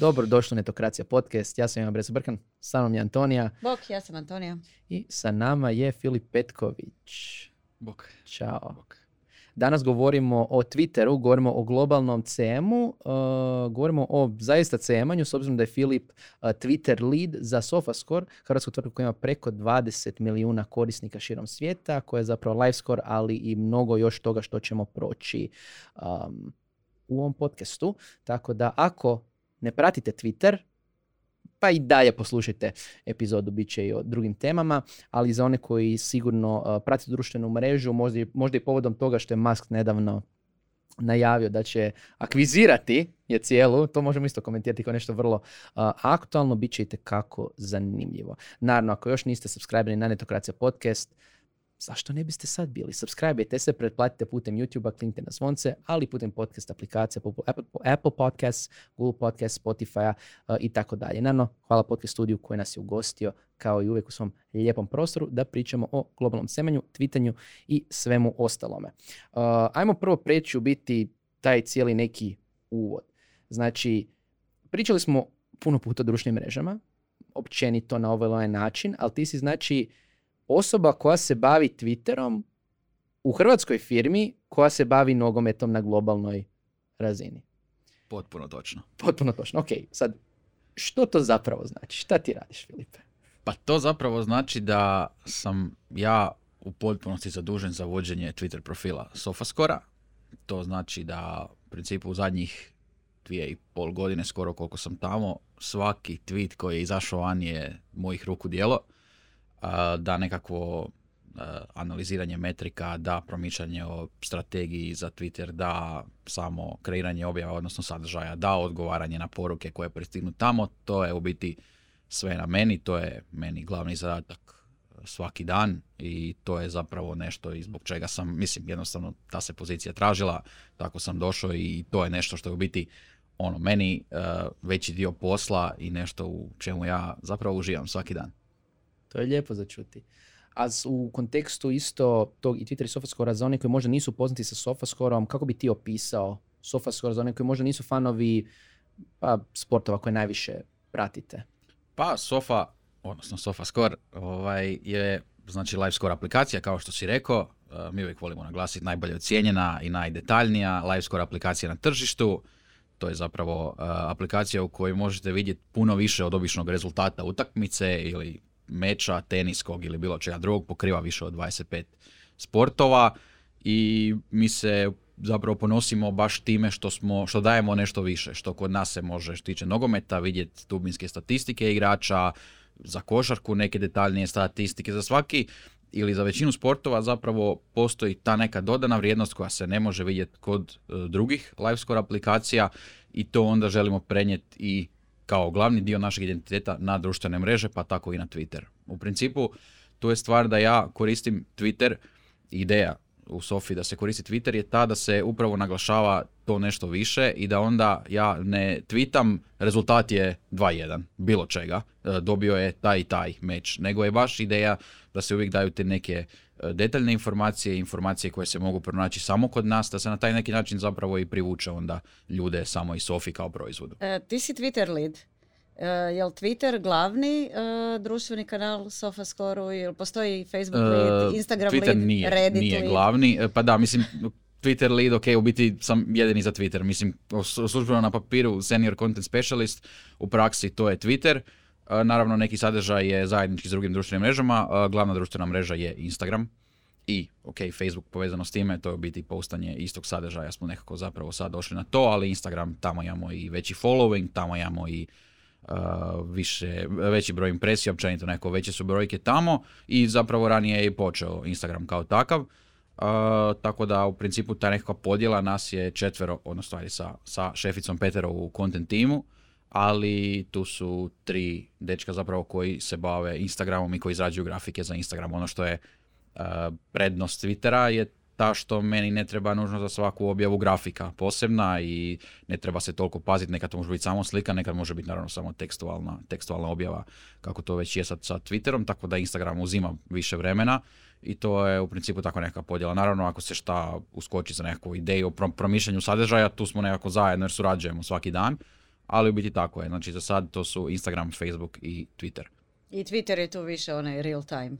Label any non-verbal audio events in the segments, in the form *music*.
Dobro, došli u Netokracija podcast. Ja sam Ivan Bresa Brkan, sa mnom je Antonija Bok, ja sam Antonija. i sa nama je Filip Petković. Bok. Ćao. Bok. Danas govorimo o Twitteru, govorimo o globalnom CM-u, uh, govorimo o zaista CM-anju, s obzirom da je Filip uh, Twitter lead za SofaScore, hrvatsku tvrtku koja ima preko 20 milijuna korisnika širom svijeta, koja je zapravo LiveScore, ali i mnogo još toga što ćemo proći um, u ovom podcastu. Tako da ako ne pratite Twitter, pa i dalje poslušajte epizodu, bit će i o drugim temama, ali za one koji sigurno uh, prate društvenu mrežu, možda i, možda i povodom toga što je Musk nedavno najavio da će akvizirati je cijelu, to možemo isto komentirati kao nešto vrlo uh, aktualno, bit će i zanimljivo. Naravno, ako još niste subscriberi na Netokracija podcast, zašto ne biste sad bili? Subscribe se, pretplatite putem YouTube-a, kliknite na zvonce, ali putem podcast aplikacija, poput Apple, Podcasts, Google Podcasts, Spotify uh, i tako dalje. Naravno, hvala podcast studiju koji nas je ugostio kao i uvijek u svom lijepom prostoru da pričamo o globalnom semenju, twitanju i svemu ostalome. Uh, ajmo prvo preći u biti taj cijeli neki uvod. Znači, pričali smo puno puta o društvenim mrežama, općenito na ovaj način, ali ti si znači osoba koja se bavi Twitterom u hrvatskoj firmi koja se bavi nogometom na globalnoj razini. Potpuno točno. Potpuno točno. Ok, sad, što to zapravo znači? Šta ti radiš, Filipe? Pa to zapravo znači da sam ja u potpunosti zadužen za vođenje Twitter profila Sofascora. To znači da u principu u zadnjih dvije i pol godine skoro koliko sam tamo, svaki tweet koji je izašao van je mojih ruku dijelo. A, Da nekakvo a, analiziranje metrika, da promišljanje o strategiji za Twitter, da samo kreiranje objava, odnosno sadržaja, da odgovaranje na poruke koje pristignu tamo, to je u biti sve na meni, to je meni glavni zadatak svaki dan i to je zapravo nešto i zbog čega sam, mislim, jednostavno ta se pozicija tražila, tako sam došao i to je nešto što je u biti ono, meni eh, veći dio posla i nešto u čemu ja zapravo uživam svaki dan. To je lijepo za čuti. A u kontekstu isto tog i Twitter i Sofascora za one koji možda nisu poznati sa Sofascorom, kako bi ti opisao Sofascore za one koji možda nisu fanovi pa, sportova koje najviše pratite? Pa Sofa, odnosno SofaScore, ovaj, je znači LiveScore aplikacija, kao što si rekao, eh, mi uvijek volimo naglasiti najbolje ocijenjena i najdetaljnija LiveScore aplikacija na tržištu. To je zapravo eh, aplikacija u kojoj možete vidjeti puno više od običnog rezultata utakmice ili meča, teniskog ili bilo čega drugog, pokriva više od 25 sportova i mi se zapravo ponosimo baš time što smo, što dajemo nešto više, što kod nas se može što tiče nogometa vidjeti dubinske statistike igrača, za košarku neke detaljnije statistike, za svaki ili za većinu sportova zapravo postoji ta neka dodana vrijednost koja se ne može vidjeti kod e, drugih LiveScore aplikacija i to onda želimo prenijeti i kao glavni dio našeg identiteta na društvene mreže, pa tako i na Twitter. U principu, tu je stvar da ja koristim Twitter, ideja u Sofi da se koristi Twitter je ta da se upravo naglašava to nešto više i da onda ja ne tweetam rezultat je 2-1, bilo čega, e, dobio je taj i taj meč, nego je baš ideja da se uvijek daju te neke detaljne informacije, informacije koje se mogu pronaći samo kod nas, da se na taj neki način zapravo i privuče onda ljude samo i Sofi kao proizvodu. E, ti si Twitter lead. E, je li Twitter glavni e, društveni kanal Sofascoru ili postoji Facebook lead, E, Instagram Twitter lead, nije, Reddit nije lead? glavni, E, pa da, mislim, Twitter lead, ok, u biti sam jedini za Twitter, mislim, službeno na papiru senior content specialist, u praksi to je Twitter, E, naravno neki sadržaj je zajednički s drugim društvenim mrežama, e, glavna društvena mreža je Instagram i, ok, Facebook povezano s time, to je biti postanje istog sadržaja, smo nekako zapravo sad došli na to, ali Instagram, tamo imamo i veći following, tamo imamo i uh, više, veći broj impresija, općenito neko veće su brojke tamo i zapravo ranije je i počeo Instagram kao takav. Uh, tako da u principu ta nekakva podjela nas je četvero, odnosno sa, sa šeficom Petero u content timu, ali tu su tri dečka zapravo koji se bave Instagramom i koji izrađuju grafike za Instagram. Ono što je uh, prednost Twittera je ta što meni ne treba nužno za svaku objavu grafika posebna i ne treba se toliko paziti, nekad to može biti samo slika, nekad može biti naravno samo tekstualna, tekstualna objava kako to već je sad sa Twitterom, tako da Instagram uzima više vremena i to je u principu tako neka podjela. Naravno ako se šta uskoči za nekakvu ideju o prom- promišljanju sadržaja, tu smo nekako zajedno jer surađujemo svaki dan, ali u biti tako je. Znači za sad to su Instagram, Facebook i Twitter. I Twitter je tu više onaj real time.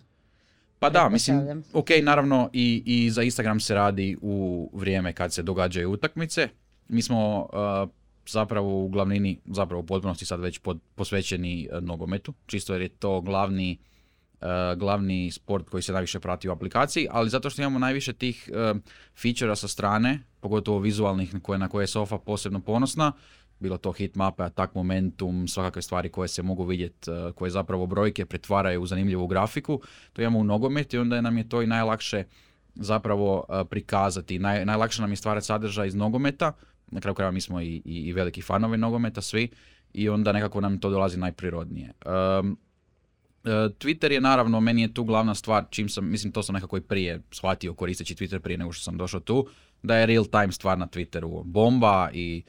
Pa da, mislim, ok, naravno i, i za Instagram se radi u vrijeme kad se događaju utakmice. Mi smo uh, zapravo u glavnini, zapravo u potpunosti sad već pod, posvećeni uh, nogometu, čisto jer je to glavni, uh, glavni sport koji se najviše prati u aplikaciji, ali zato što imamo najviše tih uh, featura sa strane, pogotovo vizualnih na koje, na koje je Sofa posebno ponosna, bilo to hit mape, attack momentum, svakakve stvari koje se mogu vidjeti, uh, koje zapravo brojke pretvaraju u zanimljivu grafiku, to imamo u nogometu i onda nam je to i najlakše zapravo uh, prikazati. Naj, najlakše nam je stvarati sadržaj iz nogometa, na kraju krajeva mi smo i, i, i veliki fanovi nogometa svi i onda nekako nam to dolazi najprirodnije. Um, e, Twitter je naravno, meni je tu glavna stvar, čim sam, mislim to sam nekako i prije shvatio koristeći Twitter prije nego što sam došao tu, da je real time stvar na Twitteru bomba i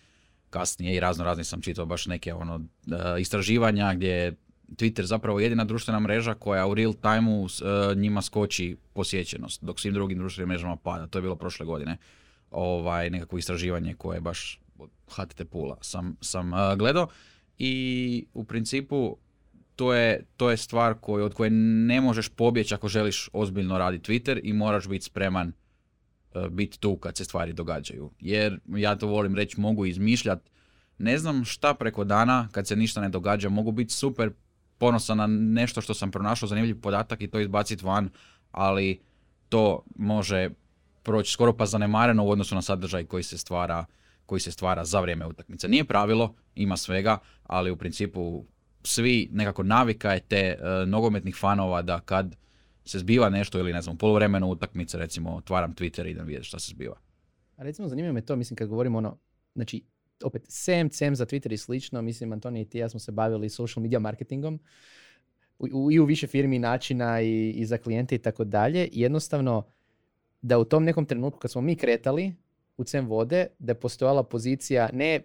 kasnije i razno razni sam čitao baš neke ono e, istraživanja gdje je Twitter zapravo jedina društvena mreža koja u real timeu e, njima skoči posjećenost, dok svim drugim društvenim mrežama pada. To je bilo prošle godine. Ovaj, nekakvo istraživanje koje je baš od HTT Pula sam, sam e, gledao i u principu to je, to je stvar koju, od koje ne možeš pobjeći ako želiš ozbiljno raditi Twitter i moraš biti spreman biti tu kad se stvari događaju. Jer ja to volim reći, mogu izmišljati ne znam šta preko dana kad se ništa ne događa, mogu biti super ponosan na nešto što sam pronašao zanimljiv podatak i to izbaciti van, ali to može proći skoro pa zanemareno u odnosu na sadržaj koji se stvara koji se stvara za vrijeme utakmice. Nije pravilo, ima svega, ali u principu svi nekako navika te e, nogometnih fanova da kad se zbiva nešto ili ne znam, u poluvremenu utakmice recimo otvaram Twitter i idem vidjeti šta se zbiva. A recimo zanimljivo me to, mislim kad govorimo ono, znači opet SEM, CEM za Twitter i slično, mislim Antonija i ti ja smo se bavili social media marketingom u, u- i u više firmi načina i, i za klijente i tako dalje. Jednostavno da u tom nekom trenutku kad smo mi kretali u CEM vode, da je postojala pozicija ne,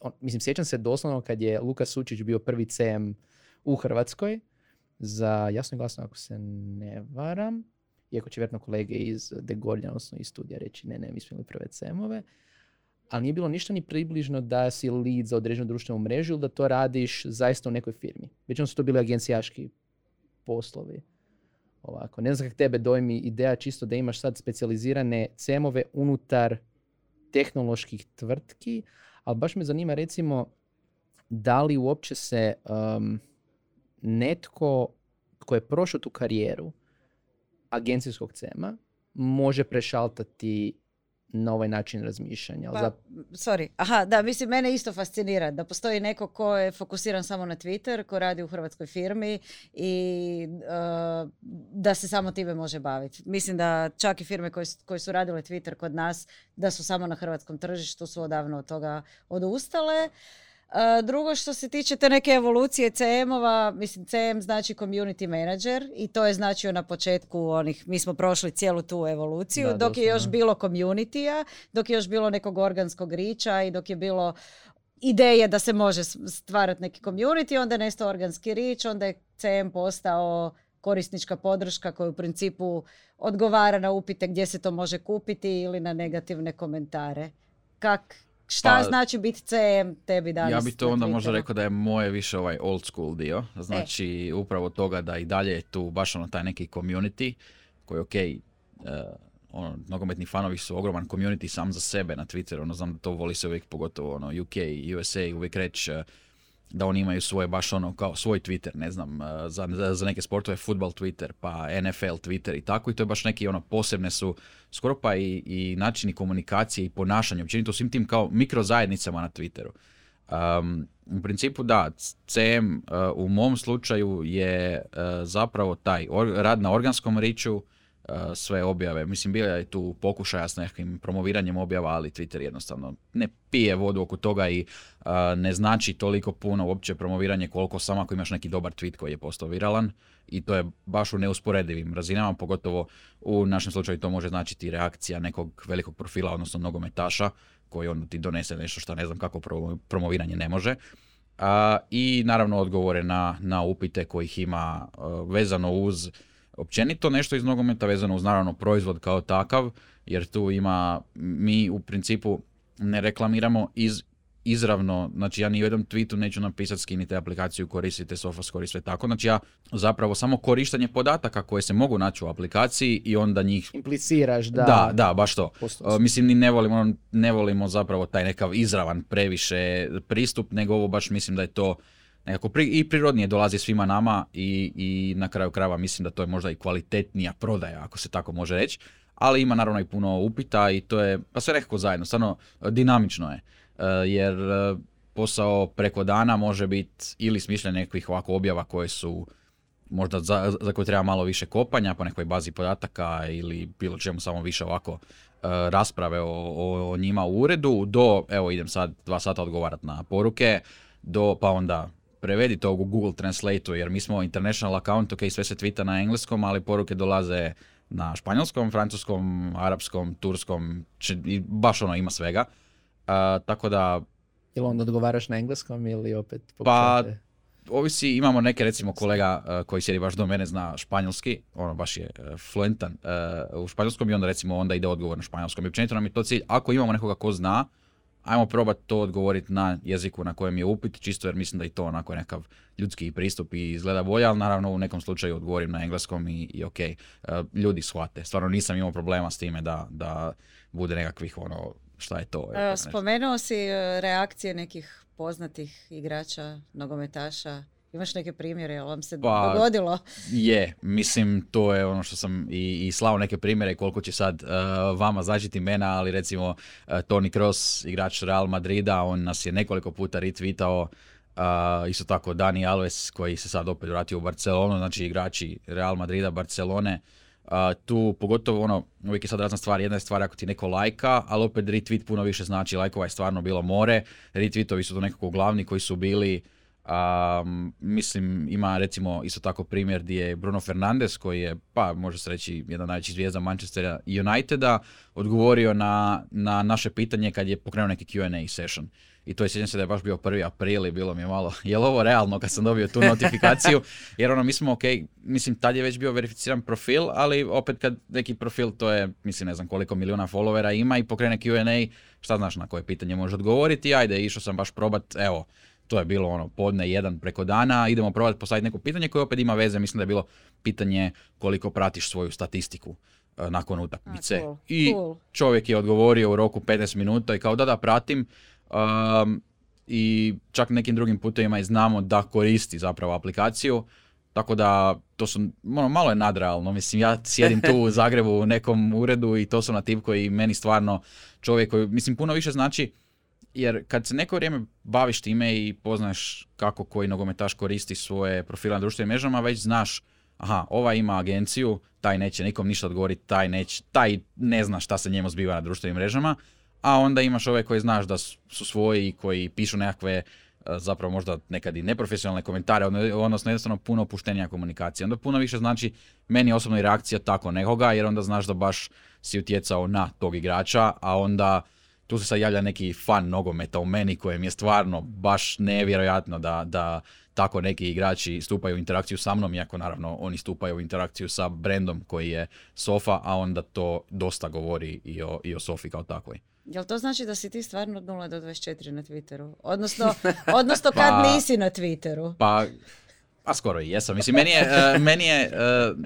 on, mislim sjećam se doslovno kad je Luka Sučić bio prvi CM u Hrvatskoj za jasno i glasno ako se ne varam, iako će vjerojatno kolege iz Degolja, odnosno iz studija reći ne, ne, mi smo imali prve CM-ove, ali nije bilo ništa ni približno da si lead za određenu društvenu mrežu ili da to radiš zaista u nekoj firmi. Većinom su to bili agencijaški poslovi. Ovako, ne znam kako tebe dojmi ideja čisto da imaš sad specijalizirane CM-ove unutar tehnoloških tvrtki, ali baš me zanima recimo da li uopće se um, netko tko je prošao tu karijeru agencijskog CM-a može prešaltati na ovaj način razmišljanja. Pa, sorry, aha, da, mislim, mene isto fascinira da postoji neko ko je fokusiran samo na Twitter, ko radi u hrvatskoj firmi i uh, da se samo time može baviti. Mislim da čak i firme koje, su- koje su radile Twitter kod nas, da su samo na hrvatskom tržištu, su odavno od toga odustale. Drugo što se tiče te neke evolucije CM-ova, mislim CM znači community manager i to je značio na početku onih, mi smo prošli cijelu tu evoluciju, Da, dok je još bilo community dok je još bilo nekog organskog riča i dok je bilo ideje da se može stvarati neki community, onda je nestao organski rič, onda je CM postao korisnička podrška koja u principu odgovara na upite gdje se to može kupiti ili na negativne komentare. Kak, šta Pa, znači biti CM tebi danas Ja bi to onda možda rekao da je moje više ovaj old school dio. Znači upravo toga da i dalje je tu baš ono taj neki community koji je ok, ono, nogometni fanovi su ogroman community sam za sebe na Twitteru, ono znam da to voli se uvijek pogotovo ono UK i USA uvijek reći eh, da oni imaju svoje baš ono kao svoj Twitter, ne znam, eh, za, za, neke sportove futbal Twitter, pa NFL Twitter i tako i to je baš neki ono posebne su skoro pa i, i načini komunikacije i ponašanja, općenito svim tim kao mikrozajednicama na Twitteru. Um, u principu da, CM uh, u mom slučaju je uh, zapravo taj rad na organskom riču, sve objave. Mislim, bila je tu pokušaja s nekim promoviranjem objava, ali Twitter jednostavno ne pije vodu oko toga i uh, ne znači toliko puno uopće promoviranje koliko samo ako imaš neki dobar tweet koji je postao viralan i to je baš u neusporedivim razinama, pogotovo u našem slučaju to može značiti reakcija nekog velikog profila, odnosno nogometaša, koji onda ti donese nešto što ne znam kako pro- promoviranje ne može. A, I naravno odgovore na, na upite kojih ima a, vezano uz općenito nešto iz nogometa, vezano uz naravno proizvod kao takav, jer tu ima, mi u principu ne reklamiramo iz izravno, znači ja ni u jednom tweetu neću napisati skinite aplikaciju, koristite SofaScore i sve tako, znači ja zapravo samo korištenje podataka koje se mogu naći u aplikaciji i onda njih... Impliciraš da... Da, da, baš to. Postoji. Uh, mislim, ni ne volimo, ne volimo zapravo taj nekav izravan previše pristup, nego ovo baš mislim da je to nekako pri, i prirodnije dolazi svima nama i, i na kraju krajeva mislim da to je možda i kvalitetnija prodaja, ako se tako može reći, ali ima naravno i puno upita i to je, pa sve nekako zajedno, stvarno dinamično je, Uh, jer uh, posao preko dana može biti ili smišljanje nekakvih ovako objava koje su možda za, za koje treba malo više kopanja po nekoj bazi podataka ili bilo čemu samo više ovako rasprave o, o, o njima u uredu, do, evo idem sad dva sata odgovarati na poruke, do, pa onda prevedi to u Google Translate jer mi smo international account, ok, sve se tvita na engleskom, ali poruke dolaze na španjolskom, francuskom, arapskom, turskom, či, i baš ono ima svega. Uh, tako da, Ili onda odgovaraš na engleskom ili opet... Pa, pokušate- ovisi, imamo neke recimo kolega uh, koji sjedi baš do mene zna španjolski, ono baš je uh, fluentan uh, u španjolskom i onda recimo onda ide odgovor na španjolskom. I općenito nam je to cilj, ako imamo nekoga ko zna, ajmo probati to odgovoriti na jeziku na kojem je upit, čisto jer mislim da i to onako nekakav ljudski pristup i izgleda bolje, ali naravno u nekom slučaju odgovorim na engleskom i, i ok, uh, ljudi shvate. Stvarno nisam imao problema s time da, da bude nekakvih ono, šta je to. E. Spomenuo si e, reakcije nekih poznatih igrača, nogometaša. Imaš neke primjere, jel vam se Pa, dogodilo? Je, mislim to je ono što sam i, i slao neke primjere koliko će sad uh, vama značiti imena, ali recimo uh, Toni Kroos, igrač Real Madrida, on nas je nekoliko puta retweetao, uh, isto tako Dani Alves koji se sad opet vratio u Barcelonu, znači igrači Real Madrida, Barcelone, Uh, tu pogotovo ono, uvijek je sad razna stvar, jedna je stvar ako ti neko lajka, ali opet retweet puno više znači, lajkova je stvarno bilo more, retweetovi su to nekako glavni koji su bili, um, mislim ima recimo isto tako primjer gdje je Bruno Fernandes koji je, pa može se reći jedna od najvećih zvijezda Manchestera Uniteda, odgovorio na, na naše pitanje kad je pokrenuo neki Q&A session. I to je sjećam se da je baš bio prvi april i bilo mi je malo, *laughs* je li ovo realno kad sam dobio tu *laughs* notifikaciju, jer ono mi smo ok, mislim tad je već bio verificiran profil, ali opet kad neki profil to je, mislim ne znam koliko milijuna followera ima i pokrene Q&A, šta znaš na koje pitanje može odgovoriti, ajde išao sam baš probat, evo, to je bilo ono podne jedan preko dana, idemo probati postaviti neko pitanje koje opet ima veze, mislim da je bilo pitanje koliko pratiš svoju statistiku e, nakon utakmice. cool, I cool. čovjek je odgovorio u roku 15 minuta i kao da da pratim um, i čak nekim drugim putevima i znamo da koristi zapravo aplikaciju. Tako da, to su, ono, malo je nadrealno, mislim, ja sjedim tu u *laughs* Zagrebu u nekom uredu i to su na tip koji meni stvarno čovjek koji, mislim, puno više znači, jer kad se neko vrijeme baviš time i poznaš kako koji nogometaš koristi svoje profile na društvenim mrežama, već znaš, aha, ovaj ima agenciju, taj neće nikom ništa odgovoriti, taj neće, taj ne zna šta se njemu zbiva na društvenim mrežama, a onda imaš ove koji znaš da su svoji i koji pišu nekakve e, zapravo možda nekad i neprofesionalne komentare, odno- odnosno jednostavno puno opuštenija komunikacija. Onda puno više znači meni osobno i reakcija tako nekoga, jer onda znaš da baš si utjecao na tog igrača, a onda tu se sad javlja neki fan nogometa u meni kojem je stvarno baš nevjerojatno da, da tako neki igrači stupaju u interakciju sa mnom, iako naravno oni stupaju u interakciju sa brendom koji je Sofa, a onda to dosta govori i o, i o Sofi kao takvoj. Jel to znači da si ti stvarno od 0 do 24 na Twitteru? Odnosno, *laughs* odnosno kad Pa- nisi na Twitteru? Pa, a skoro i jesam. Mislim, meni je, e, meni je e,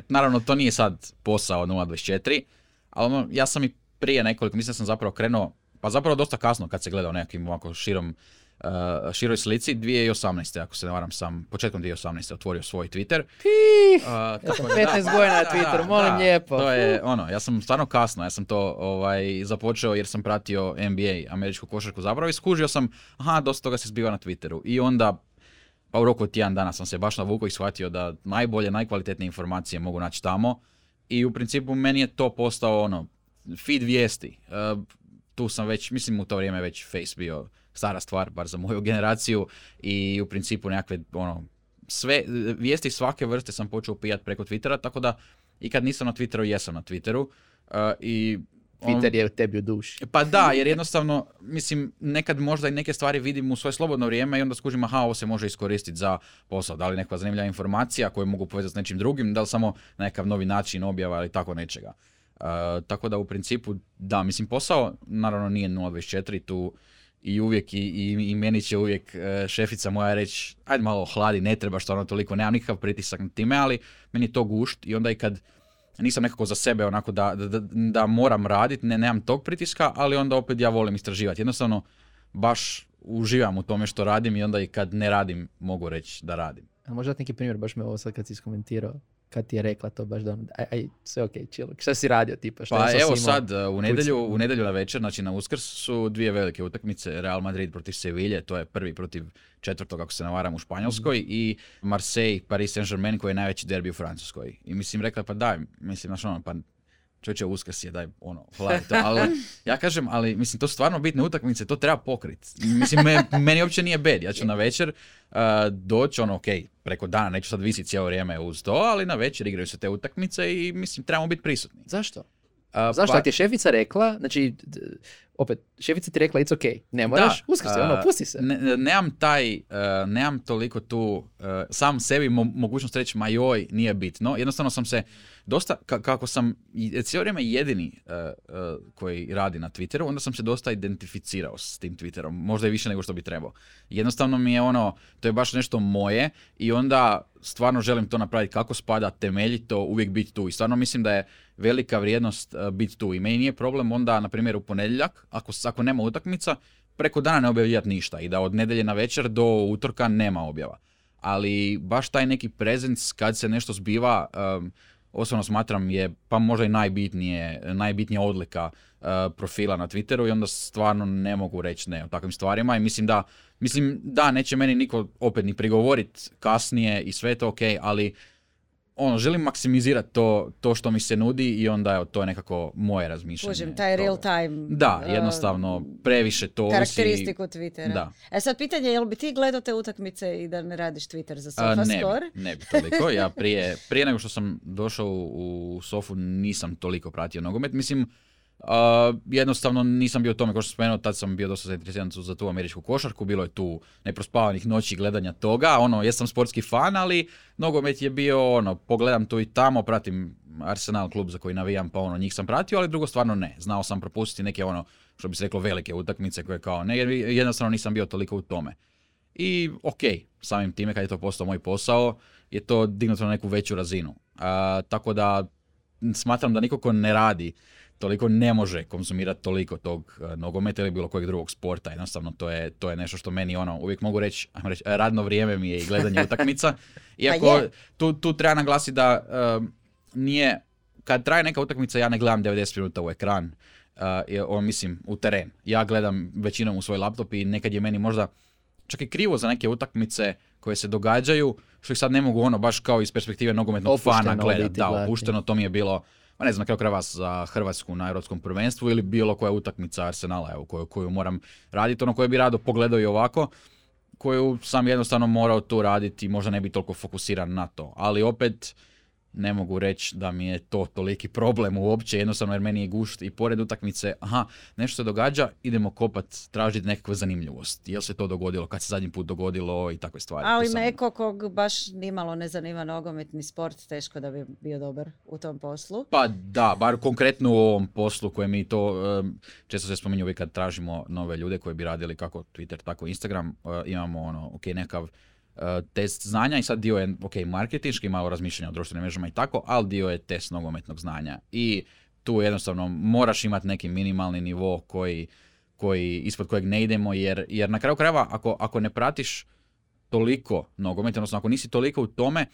naravno, to nije sad posao 0.24, ali ono, ja sam i prije nekoliko, mislim da sam zapravo krenuo, pa zapravo dosta kasno kad se gleda o nekakvim ovako širom, e, široj slici, 2018. ako se ne varam sam, početkom 2018. otvorio svoj Twitter. Pih! A, Ja sam tako da- 15 godina na Twitteru, molim lijepo. To je ono, ja sam stvarno kasno, ja sam to ovaj, započeo jer sam pratio NBA, američku košarku zapravo i skužio sam, aha, dosta toga se zbiva na Twitteru. I onda, pa u roku od tjedan dana sam se baš navukao i shvatio da najbolje, najkvalitetnije informacije mogu naći tamo. I u principu meni je to postao ono, feed vijesti. E, tu sam već, mislim u to vrijeme već Face bio stara stvar, bar za moju *laughs* generaciju i u principu nekakve ono, sve, vijesti svake vrste sam počeo pijat preko Twittera, tako da i kad nisam na Twitteru, jesam na Twitteru. E, I Twitter je u tebi u duši. pa da, *laughs* jer jednostavno, mislim, nekad možda i neke stvari vidim u svoje slobodno vrijeme i onda skužim, aha, ovo se može iskoristiti za posao. Da li neka zanimljiva informacija koju mogu povezati s nečim drugim, da li samo nekakav novi način objava ili tako nečega. E, tako da u principu, da, mislim, posao naravno nije 0.24, tu i uvijek i, i, i meni će uvijek e, šefica moja reći ajde malo hladi, ne treba što ono toliko, nemam nikakav pritisak na time, ali meni je to gušt i onda i kad nisam nekako za sebe onako da, da, da moram raditi, ne, nemam tog pritiska, ali onda opet ja volim istraživati. Jednostavno, baš uživam u tome što radim i onda i kad ne radim mogu reći da radim. A možda neki primjer, baš me ovo sad kad si iskomentirao, kad ti je rekla to baš da ono, aj, aj sve ok, chill. Šta si radio tipa? Šta Pa je evo sad, uh, u nedjelju, u nedjelju na večer, znači na uskrs su dvije velike utakmice, Real Madrid protiv Sevilla, to je prvi protiv četvrtog, ako se ne varam, u Španjolskoj, Mhm. i Marseille, Paris Saint-Germain, koji je najveći derbi u Francuskoj. I mislim, rekla pa daj, mislim, znaš ono, pa čovječe, uskrs je, daj, ono, hladi to, ali *laughs* ja kažem, ali mislim, to su stvarno bitne utakmice, to treba pokrit. Mislim, me- meni uopće nije bed, ja ću na večer uh, doći, ono, ok, preko dana, neću sad visiti cijelo vrijeme uz to, ali na večer igraju se te utakmice i mislim, trebamo biti prisutni. Zašto? A, Zašto? pa- Ako ti je šefica rekla, znači, opet, šefica ti rekla, it's ok, ne moraš, uskrs je, ono, a, pusti se. Ne, nemam taj, uh, nemam toliko tu, uh, sam sebi mo- mogućnost reći, ma joj, nije bitno. Jednostavno sam se dosta, ka- kako sam i- cijelo vrijeme jedini uh, uh, koji radi na Twitteru, onda sam se dosta identificirao s tim Twitterom. Možda i više nego što bi trebao. Jednostavno mi je ono, to je baš nešto moje i onda stvarno želim to napraviti kako spada temeljito, uvijek biti tu. I stvarno mislim da je velika vrijednost uh, biti tu. I meni nije problem onda, na primjer, u ponedjeljak, ako, ako nema utakmica, preko dana ne objavljati ništa i da od nedjelje na večer do utorka nema objava. Ali baš taj neki prezenc kad se nešto zbiva, um, osobno smatram je pa možda i najbitnije, najbitnija odlika uh, profila na Twitteru i onda stvarno ne mogu reći ne o takvim stvarima i mislim da, mislim da neće meni niko opet ni prigovorit kasnije i sve to ok, ali ono, želim maksimizirati to, to što mi se nudi i onda evo, to je nekako moje razmišljanje. Kužim, taj real time. Da, uh, jednostavno, previše to ovisi. Karakteristiku Twittera. Da. E sad pitanje, jel bi ti gledao te utakmice i da ne radiš Twitter za A, ne, SofaScore? bi, ne bi toliko. Ja *laughs* prije, prije nego što sam došao u, u Sofu nisam toliko pratio nogomet. Mislim, a, jednostavno nisam bio u tome, kao što sam spomenuo, tad sam bio dosta zainteresiran za tu američku košarku, bilo je tu neprospavanih noći gledanja toga, ono, jesam sportski fan, ali nogomet je bio, ono, pogledam tu i tamo, pratim Arsenal klub za koji navijam, pa ono, njih sam pratio, ali drugo stvarno ne. Znao sam propustiti neke, ono, što bi se reklo, velike utakmice koje kao, ne, jednostavno nisam bio toliko u tome. I ok, samim time kad je to postao moj posao, je to dignuto na neku veću razinu. A, tako da smatram da niko ko ne radi toliko ne može konzumirati toliko tog uh, nogometa ili bilo kojeg drugog sporta. Jednostavno to je, to je nešto što meni ono, uvijek mogu reći, ajmo reći, radno vrijeme mi je i gledanje *laughs* utakmica. Iako je. tu, tu treba naglasiti da um, nije, kad traje neka utakmica ja ne gledam 90 minuta u ekran, uh, je, ovo mislim u teren. Ja gledam većinom u svoj laptop i nekad je meni možda čak i krivo za neke utakmice koje se događaju, što ih sad ne mogu ono baš kao iz perspektive nogometnog fana gledati. Da, opušteno, to mi je bilo, pa ne znam, na kraju krajeva za Hrvatsku na Europskom prvenstvu ili bilo koja utakmica Arsenala, evo, koju, koju moram raditi, ono koju bi rado pogledao i ovako, koju sam jednostavno morao tu raditi, možda ne bi toliko fokusiran na to. Ali opet, ne mogu reći da mi je to toliki problem uopće, jednostavno jer meni je gušt i pored utakmice, aha, nešto se događa, idemo kopat, tražiti nekakvu zanimljivost. Jel se to dogodilo, kad se zadnji put dogodilo i takve stvari. Ali sam- neko kog baš nimalo ne zanima nogometni sport, teško da bi bio dobar u tom poslu. Pa da, bar konkretno u ovom poslu koje mi to, često se spominje uvijek kad tražimo nove ljude koji bi radili kako Twitter, tako Instagram, e, imamo ono, ok, nekav test znanja i sad dio je, ok, marketinški, malo razmišljanja o društvenim mrežama i tako, ali dio je test nogometnog znanja. I tu jednostavno moraš imati neki minimalni nivo koji, koji, ispod kojeg ne idemo, jer, jer na kraju krajeva, ako, ako ne pratiš toliko nogomet, odnosno ako nisi toliko u tome,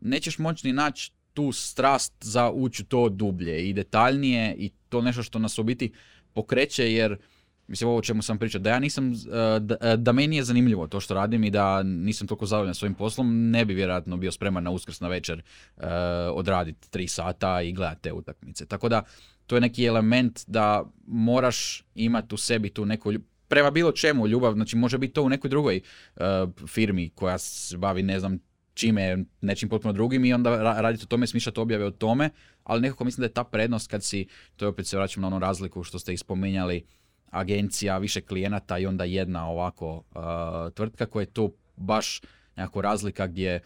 nećeš moći ni naći tu strast za ući to dublje i detaljnije i to nešto što nas u biti pokreće jer mislim ovo o čemu sam pričao, da ja nisam, eh, da, eh, da meni je zanimljivo to što radim i da nisam toliko zadovoljan svojim poslom, ne bi vjerojatno bio spreman na uskrs na večer eh, odraditi tri sata i gledati te utakmice. Tako da to je neki element da moraš imati u sebi tu neku prema bilo čemu ljubav, znači može biti to u nekoj drugoj eh, firmi koja se bavi ne znam čime, nečim potpuno drugim i onda ra- raditi o tome, smišljati objave o tome, ali nekako mislim da je ta prednost kad si, to je opet se vraćam na onu razliku što ste ispominjali, agencija, više klijenata i onda jedna ovako uh, tvrtka koja je tu baš nekako razlika gdje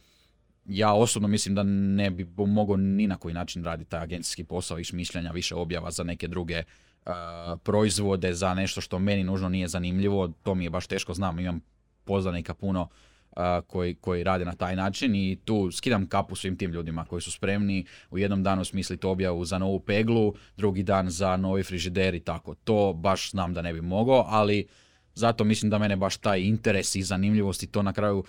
ja osobno mislim da ne bi mogao ni na koji način raditi taj agencijski posao, više mišljenja, više objava za neke druge proizvode za nešto što meni nužno nije zanimljivo, to mi je baš teško, znam, imam poznanika puno koji, koji rade na taj način i tu skidam kapu svim tim ljudima koji su spremni u jednom danu smisliti objavu za novu peglu, drugi dan za novi frižider i tako. To baš znam da ne bi mogao, ali zato mislim da mene baš taj interes i zanimljivost i to na kraju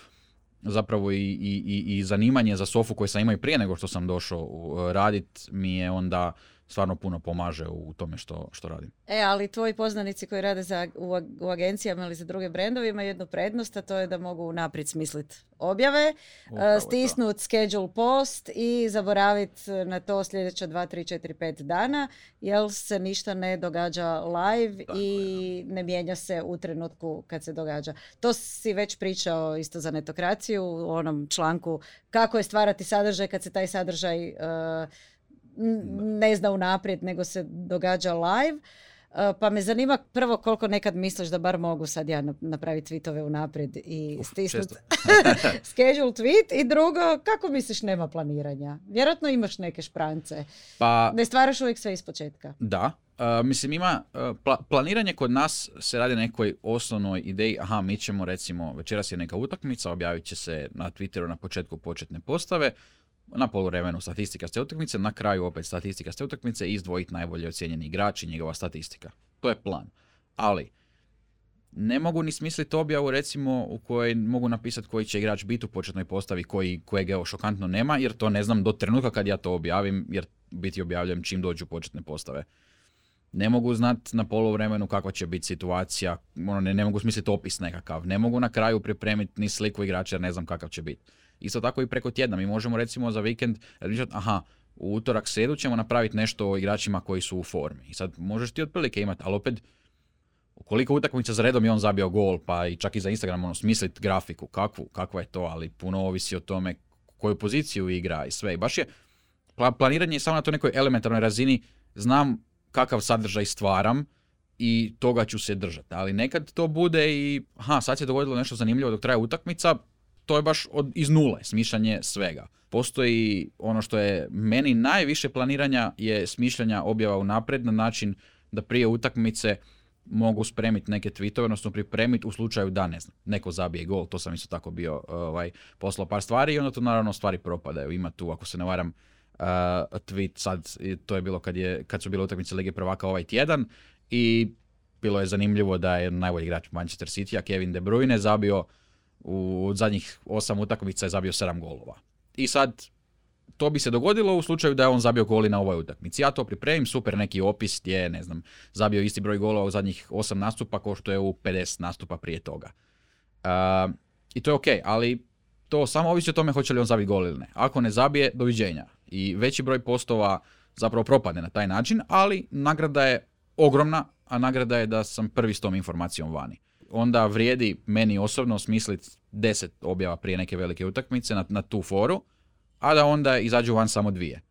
zapravo i, i, i zanimanje za sofu koje sam imao i prije nego što sam došao radit mi je onda stvarno puno pomaže u tome što, što radim. E, ali tvoji poznanici koji rade za, u, u agencijama ili za druge brendove imaju jednu prednost, a to je da mogu naprijed smisliti objave, stisnut schedule post i zaboraviti na to sljedeća 2, 3, 4, 5 dana, jer se ništa ne događa live i ne mijenja se u trenutku kad se događa. To si već pričao isto za netokraciju u onom članku kako je stvarati sadržaj kad se taj sadržaj uh, ne zna unaprijed, nego se događa live. E, pa me zanima prvo koliko nekad misliš da bar mogu sad ja napraviti tweetove unaprijed i stisnuti *laughs* schedule tweet i drugo, kako misliš nema planiranja? Vjerojatno imaš neke šprance. Pa, ne stvaraš uvijek sve iz početka. Da, Uh, mislim ima, uh, planiranje kod nas se radi na nekoj osnovnoj ideji, aha mi ćemo recimo, večeras je neka utakmica, objavit će se na Twitteru na početku početne postave, na poluvremenu statistika s utakmice, na kraju opet statistika s utakmice i izdvojiti najbolje ocijenjeni igrač i njegova statistika. To je plan. Ali, ne mogu ni smisliti objavu recimo u kojoj mogu napisati koji će igrač biti u početnoj postavi koji, kojeg evo šokantno nema jer to ne znam do trenutka kad ja to objavim jer biti objavljujem čim dođu početne postave. Ne mogu znati na poluvremenu kakva će biti situacija, ono, ne, ne mogu smisliti opis nekakav, ne mogu na kraju pripremiti ni sliku igrača jer ne znam kakav će biti. Isto tako i preko tjedna. Mi možemo recimo za vikend razmišljati, aha, u utorak, sredu ćemo napraviti nešto o igračima koji su u formi. I sad možeš ti otprilike imati, ali opet koliko utakmica za redom je on zabio gol, pa i čak i za Instagram ono, smisliti grafiku, kakvu, kakva je to, ali puno ovisi o tome koju poziciju igra i sve. I baš je planiranje je samo na toj nekoj elementarnoj razini, znam kakav sadržaj stvaram i toga ću se držati. Ali nekad to bude i, aha, sad se dogodilo nešto zanimljivo dok traje utakmica, to je baš od, iz nule, smišljanje svega. Postoji ono što je meni najviše planiranja je smišljanja objava unaprijed na način da prije utakmice mogu spremiti neke tweetove, odnosno pripremiti u slučaju da ne znam, neko zabije gol, to sam isto tako bio ovaj, poslao par stvari i onda tu naravno stvari propadaju. Ima tu, ako se ne varam, uh, tweet sad, to je bilo kad, je, kad su bile utakmice Lige prvaka ovaj tjedan i bilo je zanimljivo da je najbolji igrač Manchester City, a Kevin De Bruyne zabio u zadnjih osam utakmica je zabio sedam golova. I sad, to bi se dogodilo u slučaju da je on zabio goli na ovoj utakmici. Ja to pripremim, super neki opis gdje ne znam, zabio isti broj golova u zadnjih osam nastupa kao što je u 50 nastupa prije toga. Uh, I to je ok, ali to samo ovisi o tome hoće li on zabiti gol ili ne. Ako ne zabije, doviđenja. I veći broj postova zapravo propadne na taj način, ali nagrada je ogromna, a nagrada je da sam prvi s tom informacijom vani onda vrijedi meni osobno smisliti deset objava prije neke velike utakmice na, na tu foru, a da onda izađu van samo dvije.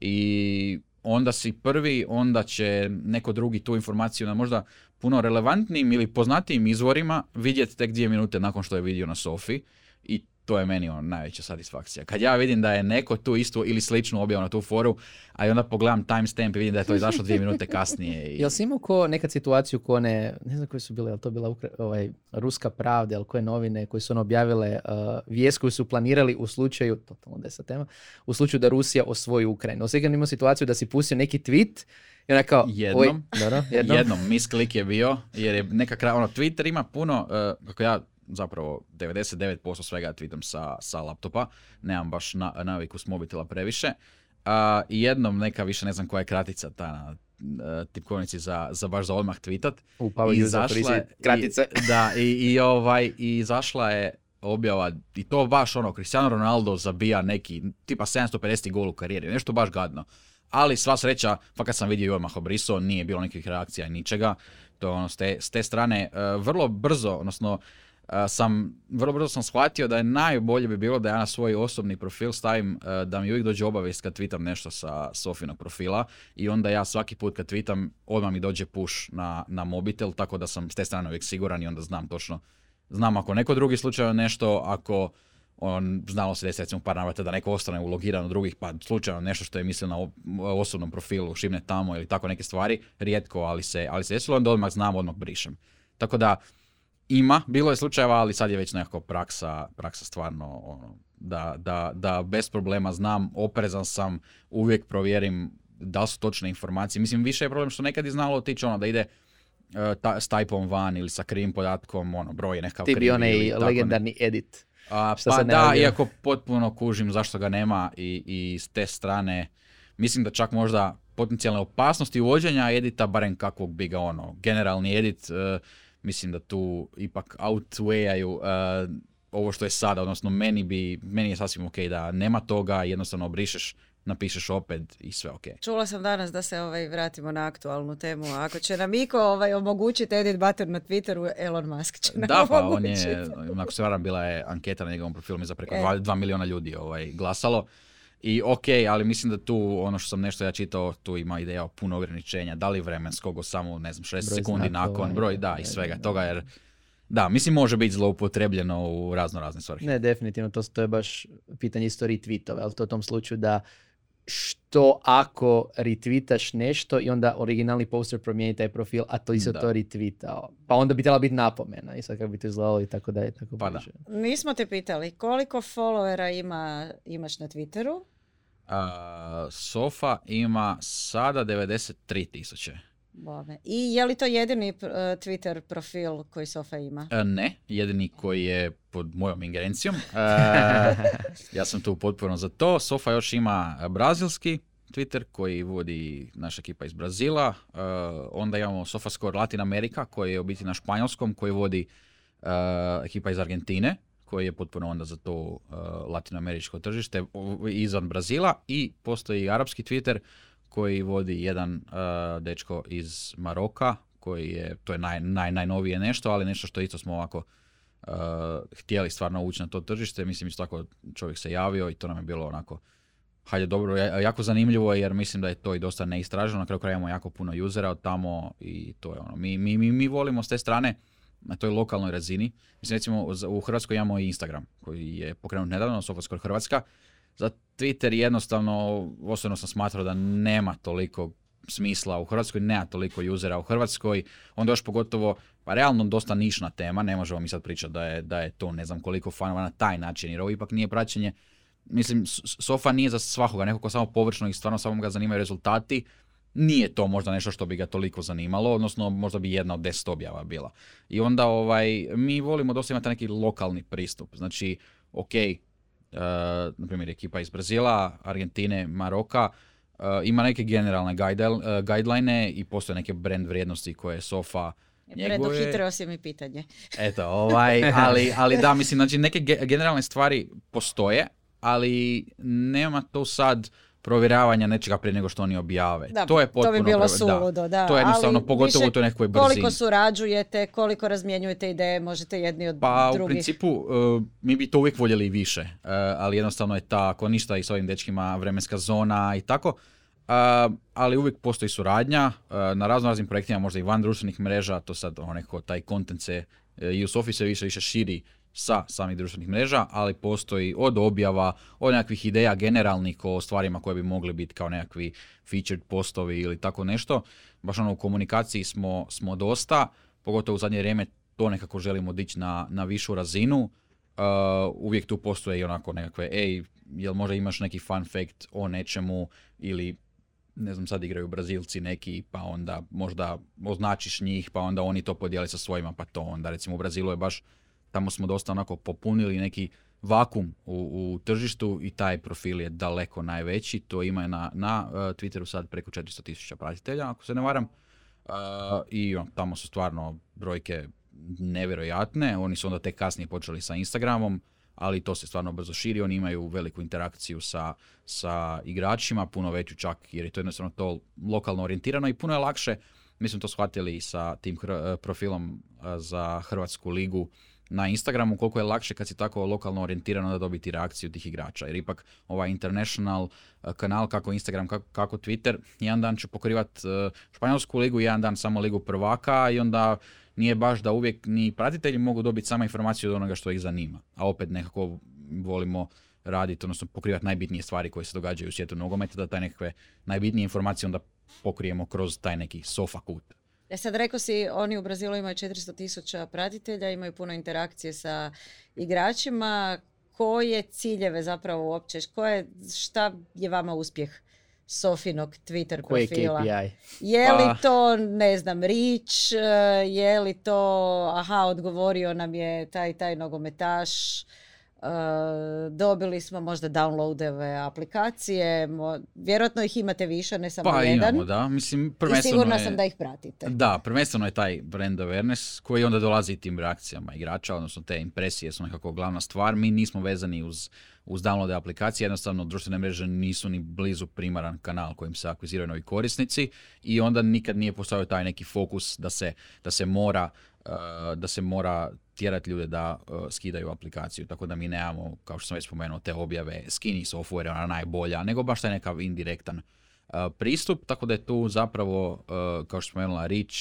I onda si prvi, onda će neko drugi tu informaciju na možda puno relevantnijim ili poznatijim izvorima vidjeti tek dvije minute nakon što je vidio na Sofi i to je meni ono najveća satisfakcija. Kad ja vidim da je neko tu isto ili slično objavio na tu foru, a i onda pogledam timestamp i vidim da je to izašlo dvije minute kasnije. I... Jel si imao ko nekad situaciju ko ne, ne znam koje su bile, jel to bila ovaj, Ruska pravda, ili koje novine koje su ono objavile uh, vijest koju su planirali u slučaju, totalno desa tema, u slučaju da Rusija osvoji Ukrajinu. Osigurno imao situaciju da si pustio neki tweet i onda kao, jednom, dobro, jednom. jednom misklik je bio, jer je neka ono, Twitter ima puno, uh, kako ja zapravo 99% svega tweetam sa, sa laptopa, nemam baš na, naviku s mobitela previše. A, jednom neka više ne znam koja je kratica ta na tipkovnici za, za baš za odmah tweetat. I zašla je, kratice. I, *laughs* da, i, i, ovaj, i izašla je objava i to baš ono, Cristiano Ronaldo zabija neki tipa 750 gol u karijeri, nešto baš gadno. Ali sva sreća, pa kad sam vidio i odmah obriso, nije bilo nekih reakcija i ničega. To ono, s te, s te strane, uh, vrlo brzo, odnosno sam, vrlo brzo sam shvatio da je najbolje bi bilo da ja na svoj osobni profil stavim da mi uvijek dođe obavijest kad tweetam nešto sa Sofinog profila i onda ja svaki put kad tweetam odmah mi dođe push na, na mobitel tako da sam s te strane uvijek siguran i onda znam točno znam ako neko drugi slučaj nešto, ako on znalo se desiti recimo par navrata da neko ostane ulogiran od drugih, pa slučajno nešto što je mislio na osobnom profilu šibne tamo ili tako neke stvari, rijetko, ali se, ali se desilo, onda odmah znam, odmah brišem. Tako da, ima, bilo je slučajeva, ali sad je već nekako praksa, praksa stvarno ono, da, da, da bez problema znam, oprezan sam, uvijek provjerim da li su točne informacije. Mislim, više je problem što nekad je znalo otići ono da ide e, ta, s tajpom van ili sa krivim podatkom, ono, broj je nekakav Ti bi onaj legendarni edit. a, pa da, iako potpuno kužim zašto ga nema i, i s te strane mislim da čak možda potencijalne opasnosti uvođenja edita, barem kakvog bi ga ono, generalni edit, e, mislim da tu ipak outweighaju e, ovo što je sada, odnosno meni bi, meni je sasvim ok da nema toga, jednostavno obrišeš, napišeš opet i sve ok. Čula sam danas da se ovaj vratimo na aktualnu temu. Ako će nam Iko ovaj, omogućiti edit button na Twitteru, Elon Musk će nam Da, pa on je, ako se varam, bila je anketa na njegovom profilu, mi za preko E. 2, 2 miliona ljudi ovaj, glasalo. I ok, ali mislim da tu, ono što sam nešto ja čitao, tu ima ideja o puno ograničenja, da li vremenskog, o samo, ne znam, 6 Broj sekundi znakova nakon, broj, da, i svega da. toga, jer da, mislim može biti zloupotrebljeno u razno razne svrhe. Ne, definitivno, to, to je baš pitanje isto retweetova, ali to u tom slučaju da što ako retvitaš nešto i onda originalni poster promijeni taj profil, a to isto Da. to retweetao. Pa onda bi trebala biti napomena i sad kako bi to izgledalo i tako da je tako Pa da. Nismo te pitali koliko followera ima, imaš na Twitteru. A, Sofa ima sada 93 tisuće. Bome. I je li to jedini e, Twitter profil koji Sofa ima? E, Ne, jedini koji je pod mojom ingerencijom. E, *laughs* ja sam tu potpuno za to. Sofa još ima brazilski Twitter koji vodi naša ekipa iz Brazila. E, onda imamo SofaScore Latin America koji je u biti na španjolskom koji vodi ekipa iz Argentine koji je potpuno onda za to uh, latinoameričko tržište izvan Brazila i postoji arapski Twitter koji vodi jedan uh, dečko iz Maroka koji je, to je naj, naj, najnovije nešto, ali nešto što isto smo ovako uh, htjeli stvarno ući na to tržište. Mislim, isto tako čovjek se javio i to nam je bilo onako hajde dobro, ja- jako zanimljivo jer mislim da je to i dosta neistraženo. Na kraju kraja jako puno usera od tamo i to je ono. Mi, mi, mi, mi volimo s te strane na toj lokalnoj razini. Mislim, recimo u Hrvatskoj imamo i Instagram koji je pokrenut nedavno, Sofaskor Hrvatska. Za Twitter jednostavno, osobno sam smatrao da nema toliko smisla u Hrvatskoj, nema toliko usera u Hrvatskoj, onda još pogotovo, pa realno dosta nišna tema, ne možemo mi sad pričati da je, da je to ne znam koliko fanova na taj način, jer ovo ipak nije praćenje, mislim, Sofa nije za svakoga, neko ko samo površno i stvarno samo ga zanimaju rezultati, nije to možda nešto što bi ga toliko zanimalo, odnosno možda bi jedna od deset objava bila. I onda ovaj, mi volimo dosta imati neki lokalni pristup. Znači, ok, na primjer ekipa iz Brazila, Argentine, Maroka, uh, ima neke generalne uh, guideline i postoje neke brand vrijednosti koje Sofa njeguje. Preduhitreo si mi pitanje. *laughs* Eto, ovaj, ali, ali da, mislim, znači neke ge- generalne stvari postoje, ali nema to sad provjeravanja nečega prije nego što oni objave. Da, to je potpuno bi bilo pre- da. suludo, da. To je jednostavno, ali pogotovo više u toj nekakvoj brzini. Koliko surađujete, koliko razmjenjujete ideje, možete jedni od Pa u drugih. principu uh, mi bi to uvijek voljeli i više, uh, ali jednostavno je ta, ako ništa i s ovim dečkima vremenska zona i tako, Uh, ali uvijek postoji suradnja uh, na razno raznim projektima, možda i van društvenih mreža, to sad nekako taj kontent se uh, i u Sofi se više više širi sa samih društvenih mreža, ali postoji od objava, od nekakvih ideja generalnih o stvarima koje bi mogli biti kao nekakvi featured postovi ili tako nešto. Baš ono u komunikaciji smo, smo dosta, pogotovo u zadnje vrijeme to nekako želimo dići na, na višu razinu. Uh, uvijek tu postoje i onako nekakve, ej, jel možda imaš neki fun fact o nečemu ili ne znam, sad igraju Brazilci neki, pa onda možda označiš njih, pa onda oni to podijeli sa svojima, pa to onda recimo u Brazilu je baš, tamo smo dosta onako popunili neki vakum u, u tržištu i taj profil je daleko najveći, to ima na, na uh, Twitteru sad preko 400 tisuća pratitelja, ako se ne varam, Uh, i on, tamo su stvarno brojke nevjerojatne, oni su onda tek kasnije počeli sa Instagramom, ali to se stvarno brzo širi, oni imaju veliku interakciju sa, sa igračima, puno veću čak, jer je to jednostavno to lokalno orijentirano i puno je lakše, mi smo to shvatili i sa tim hr- profilom za Hrvatsku ligu na Instagramu, koliko je lakše kad si tako lokalno orijentirano da dobiti reakciju tih igrača, jer ipak ovaj international uh, kanal, kako Instagram, kako, kako Twitter, jedan dan će pokrivat uh, Španjolsku ligu, jedan dan samo ligu prvaka i onda nije baš da uvijek ni pratitelji mogu dobiti samo informaciju od onoga što ih zanima. A opet nekako volimo raditi, odnosno pokrivati najbitnije stvari koje se događaju u svijetu nogometa, da taj nekakve najbitnije informacije onda pokrijemo kroz taj neki sofa kut. E sad rekao si, oni u Brazilu imaju 400 tisuća pratitelja, imaju puno interakcije sa igračima. Koje ciljeve zapravo uopće, koje, šta je vama uspjeh Sofinog Twitter Koji je profila? KPI? Je li Pa- to, ne znam, rič, je li to, aha, odgovorio nam je taj taj nogometaš, dobili smo možda downloadeve aplikacije, vjerojatno ih imate više, ne samo Pa jedan. imamo, da. Mislim, I sigurna je... sam da ih pratite. Da, prvenstveno je taj brand awareness koji onda dolazi tim reakcijama igrača, odnosno te impresije su nekako glavna stvar. Mi nismo vezani uz, uz downloade aplikacije, jednostavno društvene mreže nisu ni blizu primaran kanal kojim se akviziraju novi korisnici i onda nikad nije postavio taj neki fokus da se, da se mora uh, da se mora tjerati ljude da uh, skidaju aplikaciju, tako da mi nemamo, kao što sam već spomenuo, te objave. Skini software, ona najbolja, nego baš taj nekav indirektan uh, pristup, tako da je tu zapravo, uh, kao što spomenula, Reach,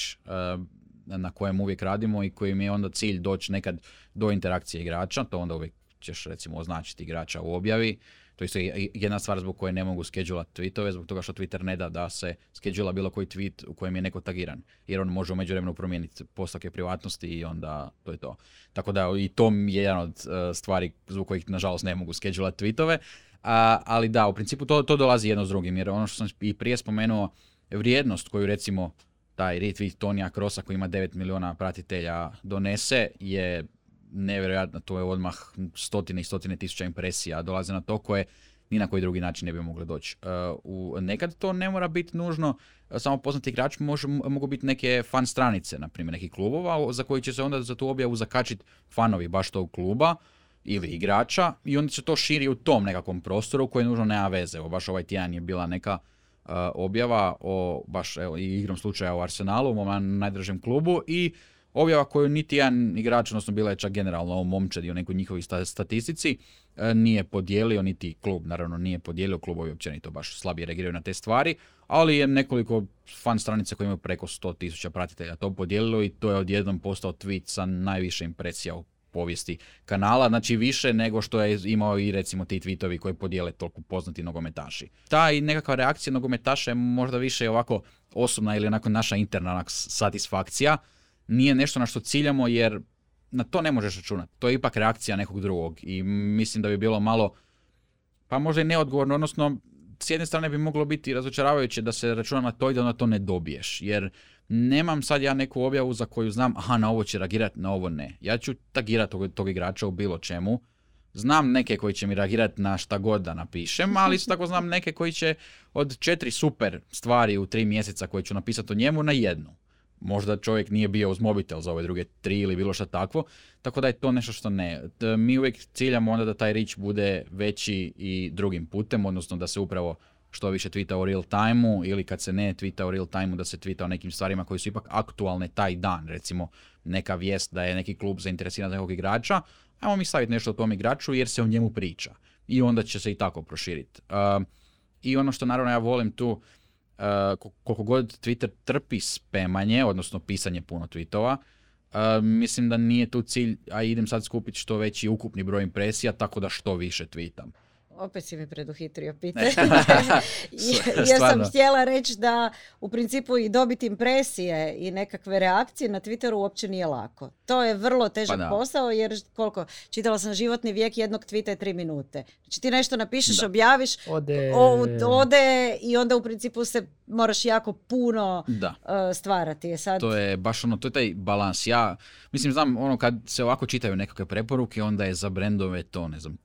na kojem uvijek radimo i kojim je onda cilj doći nekad do interakcije igrača, to onda uvijek ćeš recimo označiti igrača u objavi, to je jedna stvar zbog koje ne mogu skedžulat tweetove, zbog toga što Twitter ne da da se skedžula bilo koji tweet u kojem je neko tagiran, jer on može u međuvremenu promijeniti postavke privatnosti i onda to je to. Tako da i to je jedan od uh, stvari zbog kojih nažalost ne mogu skedžulat tweetove, A, ali da, u principu to, to dolazi jedno s drugim, jer ono što sam i prije spomenuo, vrijednost koju recimo taj retweet Tonija Krosa koji ima 9 miliona pratitelja donese je nevjerojatno, to je odmah stotine i stotine tisuća impresija, dolaze na to koje ni na koji drugi način ne bi mogli doći. Uh, u, nekad to ne mora biti nužno uh, samo poznati igrač, može, mogu biti neke fan stranice, na primjer nekih klubova, za koji će se onda za tu objavu zakačiti fanovi baš tog kluba ili igrača i onda se to širi u tom nekakvom prostoru koji nužno nema veze. Evo, baš ovaj tjedan je bila neka uh, objava o baš evo, igrom slučaja u Arsenalu, u mom najdražem klubu i objava koju niti jedan igrač, odnosno bila je čak generalno o momčadi, o nekoj njihovoj sta- statistici, e, nije podijelio, niti klub naravno nije podijelio, klubovi općenito baš slabije reagiraju na te stvari, ali je nekoliko fan stranica koje imaju preko 100.000 pratitelja to podijelilo i to je odjednom postao tweet sa najviše impresija u povijesti kanala, znači više nego što je imao i recimo ti tweetovi koji podijele toliko poznati nogometaši. Ta i nekakva reakcija nogometaša je možda više ovako osobna ili onako naša interna satisfakcija, nije nešto na što ciljamo jer na to ne možeš računati. To je ipak reakcija nekog drugog i mislim da bi bilo malo pa možda i neodgovorno, odnosno s jedne strane bi moglo biti razočaravajuće da se računa na to i da na to ne dobiješ, jer nemam sad ja neku objavu za koju znam, aha, na ovo će reagirati, na ovo ne. Ja ću tagirati tog, tog igrača u bilo čemu, Znam neke koji će mi reagirati na šta god da napišem, ali isto tako znam neke koji će od četiri super stvari u tri mjeseca koje ću napisati o njemu na jednu. Možda čovjek nije bio uz mobitel za ove druge tri ili bilo šta takvo, tako da je to nešto što ne. Mi uvijek ciljamo onda da taj reach bude veći i drugim putem, odnosno da se upravo što više twita u real time ili kad se ne twita u real time da se twita o nekim stvarima koji su ipak aktualne taj dan, recimo neka vijest da je neki klub zainteresiran za nekog igrača, ajmo mi staviti nešto o tom igraču jer se o njemu priča i onda će se i tako proširiti. Uh, I ono što naravno ja volim tu, kol- koliko god Twitter trpi spemanje, odnosno pisanje puno tweetova, uh, mislim da nije tu cilj, a idem sad skupiti što veći ukupni broj impresija, tako da što više tweetam. Opet si mi preduhitrio pitanje. *laughs* jer sam htjela reći da u principu i dobiti impresije i nekakve reakcije na Twitteru uopće nije lako. To je vrlo težak Pa posao jer koliko, čitala sam životni vijek jednog tvita je tri minute. Znači ti nešto napišeš, Da. objaviš, Ode. o- ode i onda u principu se moraš jako puno Da. uh, stvarati. Je sad, To je baš ono, to je taj balans. Ja, mislim, znam, ono, kad se ovako čitaju nekakve preporuke, onda je za brendove to, ne znam,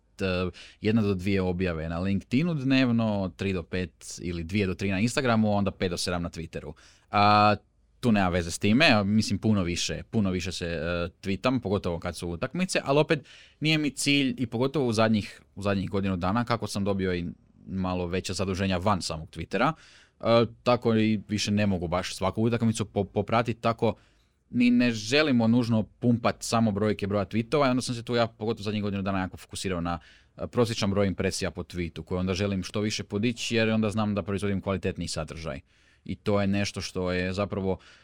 jedna do dvije objave na LinkedInu dnevno, tri do pet ili dvije do tri na Instagramu, onda pet do sedam na Twitteru. A, tu nema veze s time, mislim puno više, puno više se uh, tweetam, pogotovo kad su utakmice, ali opet nije mi cilj i pogotovo u zadnjih, u zadnjih godinu dana kako sam dobio i malo veća zaduženja van samog Twittera, uh, tako i više ne mogu baš svaku utakmicu po- popratiti, tako ni ne želimo nužno pumpat samo brojke broja tweetova i onda sam se tu ja pogotovo zadnjih godinu dana jako fokusirao na a, prosječan broj impresija po tweetu koji onda želim što više podići jer onda znam da proizvodim kvalitetniji sadržaj. i to je nešto što je zapravo e,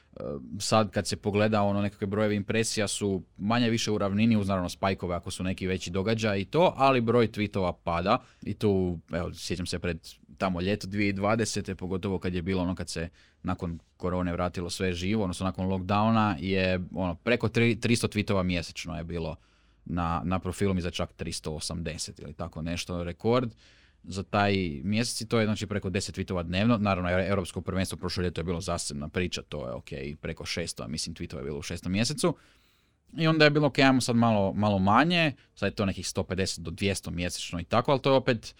sad kad se pogleda ono nekakve brojeve impresija su manje više u ravnini uz naravno spajkove ako su neki veći događaj i to, ali broj tweetova pada i tu, evo, sjećam se pred tamo ljeto 2020. pogotovo kad je bilo ono kad se nakon korone vratilo sve živo, odnosno nakon lockdowna je ono preko 300 tweetova mjesečno je bilo na, na profilu mi za čak 380 ili tako nešto rekord za taj mjesec i to je znači preko 10 tweetova dnevno. Naravno, Europsko prvenstvo prošlo ljeto je bilo zasebna priča, to je ok, preko 600, mislim tweetova je bilo u šestom mjesecu. I onda je bilo ok, ajmo sad malo, malo manje, sad je to nekih 150 do 200 mjesečno i tako, ali to je opet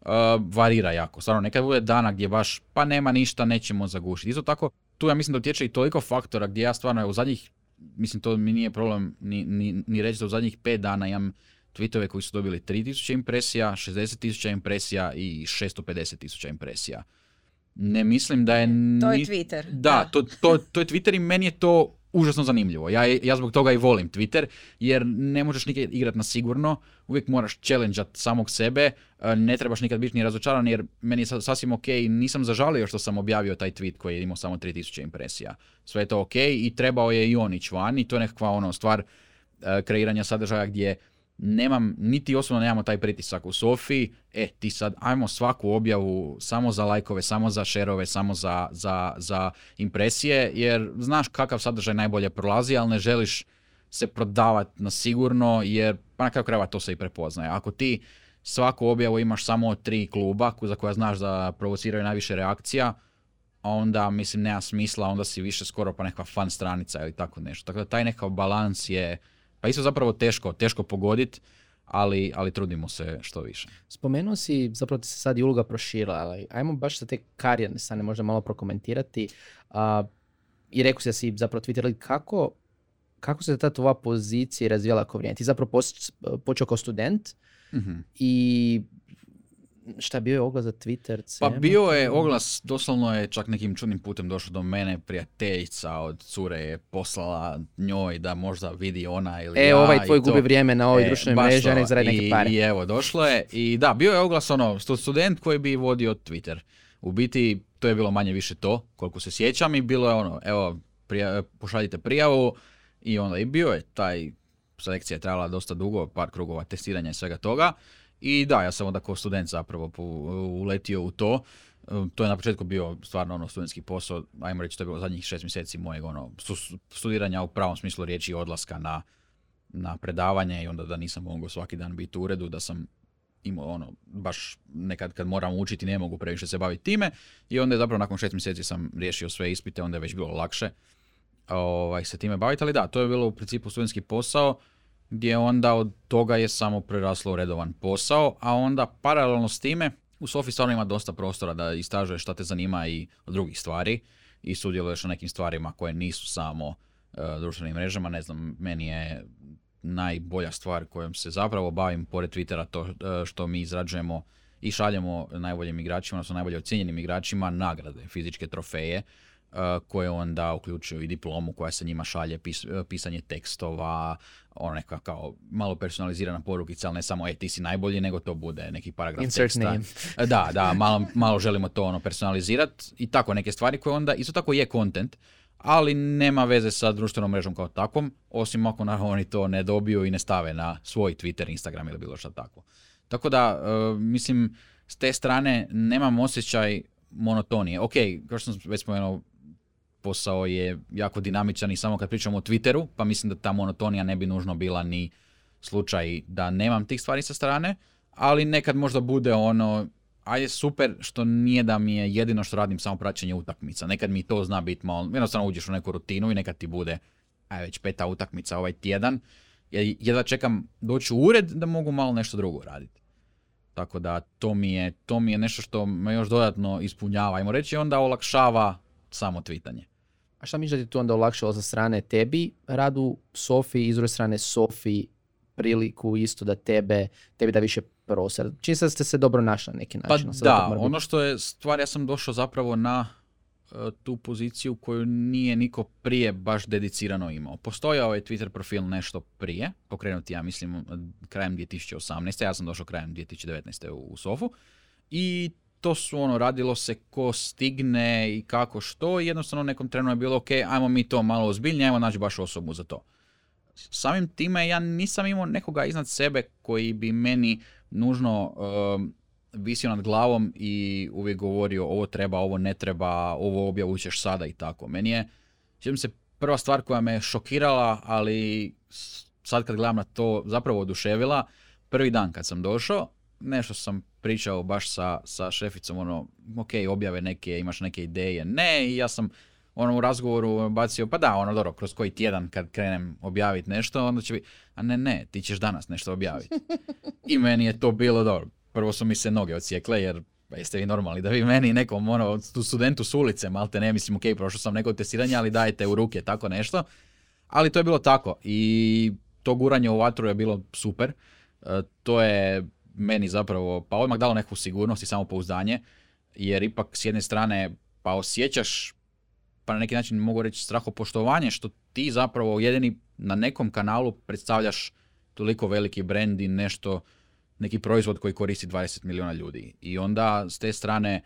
uh, varira jako. Stvarno, nekad bude dana gdje baš pa nema ništa, nećemo zagušiti. Isto tako, tu ja mislim da utječe i toliko faktora gdje ja stvarno u zadnjih, mislim to mi nije problem ni, ni, ni reći da u zadnjih 5 dana imam tweetove koji su dobili 3000 impresija, 60.000 impresija i 650.000 impresija. Ne mislim da je... To je Twitter. Da, To, to, to je Twitter i meni je to užasno zanimljivo. Ja, ja zbog toga i volim Twitter, jer ne možeš nikad igrati na sigurno, uvijek moraš challenge samog sebe, e, ne trebaš nikad biti ni razočaran, jer meni je sasvim ok, nisam zažalio što sam objavio taj tweet koji je imao samo 3000 impresija. Sve je to ok i trebao je i on ići van i to je nekakva ono, stvar e, kreiranja sadržaja gdje nemam, niti osobno nemamo taj pritisak u Sofiji, e ti sad ajmo svaku objavu samo za lajkove, samo za šerove, samo za, za, za impresije, jer znaš kakav sadržaj najbolje prolazi, ali ne želiš se prodavati na sigurno, jer pa na kraju to se i prepoznaje. Ako ti svaku objavu imaš samo tri kluba za koja znaš da provociraju najviše reakcija, onda mislim nema smisla, onda si više skoro pa neka fan stranica ili tako nešto. Tako da taj nekakav balans je pa isto zapravo teško, teško pogoditi, ali, ali trudimo se što više. Spomenuo si, zapravo ti se sad i uloga proširila, ali ajmo baš sa te karijerne strane možda malo prokomentirati. I rekao si da si zapravo Twitter, kako, kako se ta tvoja pozicija razvijala kao vrijeme? Ti zapravo počeo kao student mm i šta bio je oglas za Twitter? Pa bio je oglas, doslovno je čak nekim čudnim putem došao do mene, prijateljica od cure je poslala njoj da možda vidi ona ili e, ja. ovaj tvoj gubi vrijeme na ovoj e, društvenoj mreži, nek zaradi neke pare. I evo, došlo je. I da, bio je oglas ono, student koji bi vodio Twitter. U biti, to je bilo manje više to, koliko se sjećam i bilo je ono, evo, prija, pošaljite prijavu i onda i bio je taj selekcija je trajala dosta dugo, par krugova testiranja i svega toga. I da, ja sam onda kao student zapravo uletio u to. E, to je na početku bio stvarno ono studentski posao, ajmo reći to je bilo zadnjih šest mjeseci mojeg ono, studiranja u pravom smislu riječi odlaska na, na predavanje i onda da nisam mogao svaki dan biti u uredu, da sam imao ono, baš nekad kad moram učiti ne mogu previše se baviti time. I onda je zapravo nakon šest mjeseci sam riješio sve ispite, onda je već bilo lakše ovaj, se time baviti, ali da, to je bilo u principu studentski posao gdje onda od toga je samo preraslo u redovan posao, a onda paralelno s time u Sofi stvarno ima dosta prostora da istražuješ šta te zanima i drugih stvari i sudjeluješ na nekim stvarima koje nisu samo uh, društvenim mrežama. Ne znam, meni je najbolja stvar kojom se zapravo bavim pored Twittera to uh, što mi izrađujemo i šaljemo najboljim igračima, odnosno najbolje ocjenjenim igračima nagrade, fizičke trofeje koje onda uključuju i diplomu koja se njima šalje, pisanje tekstova, ono neka kao malo personalizirana porukica, ali ne samo e ti si najbolji, nego to bude neki paragraf Insert teksta. Name. Da, da, malo, malo želimo to ono personalizirati i tako neke stvari koje onda isto tako je content, ali nema veze sa društvenom mrežom kao takvom, osim ako naravno oni to ne dobiju i ne stave na svoj Twitter, Instagram ili bilo što tako. Tako da, mislim, s te strane nemam osjećaj monotonije. Ok, kao što sam već spomenuo, posao je jako dinamičan i samo kad pričamo o Twitteru, pa mislim da ta monotonija ne bi nužno bila ni slučaj da nemam tih stvari sa strane, ali nekad možda bude ono, ajde super što nije da mi je jedino što radim samo praćenje utakmica. Nekad mi to zna biti malo, jednostavno uđeš u neku rutinu i nekad ti bude, aj već peta utakmica ovaj tjedan. Jedva čekam doći u ured da mogu malo nešto drugo raditi. Tako da to mi je, to mi je nešto što me još dodatno ispunjava. Ajmo reći onda olakšava samo tvitanje. A šta misliš da ti tu onda olakšalo sa strane tebi radu Sofi i s druge strane Sofi priliku isto da tebe, tebi da više prostor. Čini se da ste se dobro našli na neki način. Pa da, ono što je stvar, ja sam došao zapravo na e, tu poziciju koju nije niko prije baš dedicirano imao. Postojao je Twitter profil nešto prije, pokrenuti ja mislim krajem 2018. Ja sam došao krajem 2019. u, u Sofu i to su ono, radilo se ko stigne i kako što i jednostavno nekom trenu je bilo ok, ajmo mi to malo ozbiljnije, ajmo naći baš osobu za to. Samim time ja nisam imao nekoga iznad sebe koji bi meni nužno um, visio nad glavom i uvijek govorio ovo treba, ovo ne treba, ovo objavu ćeš sada i tako. Meni je, sjećam se, prva stvar koja me šokirala, ali sad kad gledam na to zapravo oduševila, prvi dan kad sam došao, nešto sam pričao baš sa, sa šeficom, ono, ok, objave neke, imaš neke ideje, ne, i ja sam ono u razgovoru bacio, pa da, ono dobro, kroz koji tjedan kad krenem objaviti nešto, onda će biti, a ne, ne, ti ćeš danas nešto objaviti. I meni je to bilo dobro. Prvo su mi se noge odsjekle, jer pa jeste vi normalni da vi meni nekom ono, tu studentu s ulice, malte ne, mislim, ok, prošao sam neko testiranje, ali dajte u ruke tako nešto. Ali to je bilo tako i to guranje u vatru je bilo super. E, to je meni zapravo, pa odmah dalo neku sigurnost i samopouzdanje, jer ipak s jedne strane pa osjećaš pa na neki način mogu reći strahopoštovanje što ti zapravo jedini na nekom kanalu predstavljaš toliko veliki brand i nešto, neki proizvod koji koristi 20 milijuna ljudi. I onda s te strane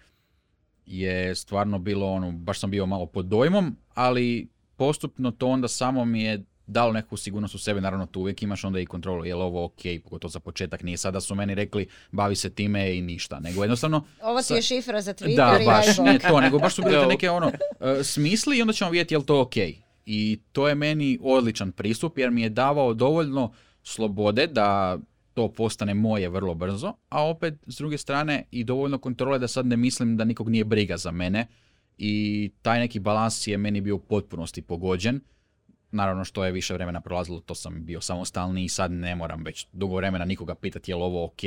je stvarno bilo ono, baš sam bio malo pod dojmom, ali postupno to onda samo mi je dalo neku sigurnost u sebi, naravno tu uvijek imaš onda i kontrolu, je li ovo ok, pogotovo za početak, nije sada su meni rekli bavi se time i ništa, nego jednostavno... Ovo ti je šifra za Twitter Da, i baš, nije to, nego baš su bili te neke ono, e, smisli i onda ćemo vidjeti je li to ok. I to je meni odličan pristup jer mi je davao dovoljno slobode da to postane moje vrlo brzo, a opet s druge strane i dovoljno kontrole da sad ne mislim da nikog nije briga za mene i taj neki balans je meni bio u potpunosti pogođen. Naravno što je više vremena prolazilo, to sam bio samostalni i sad ne moram već dugo vremena nikoga pitati je li ovo ok.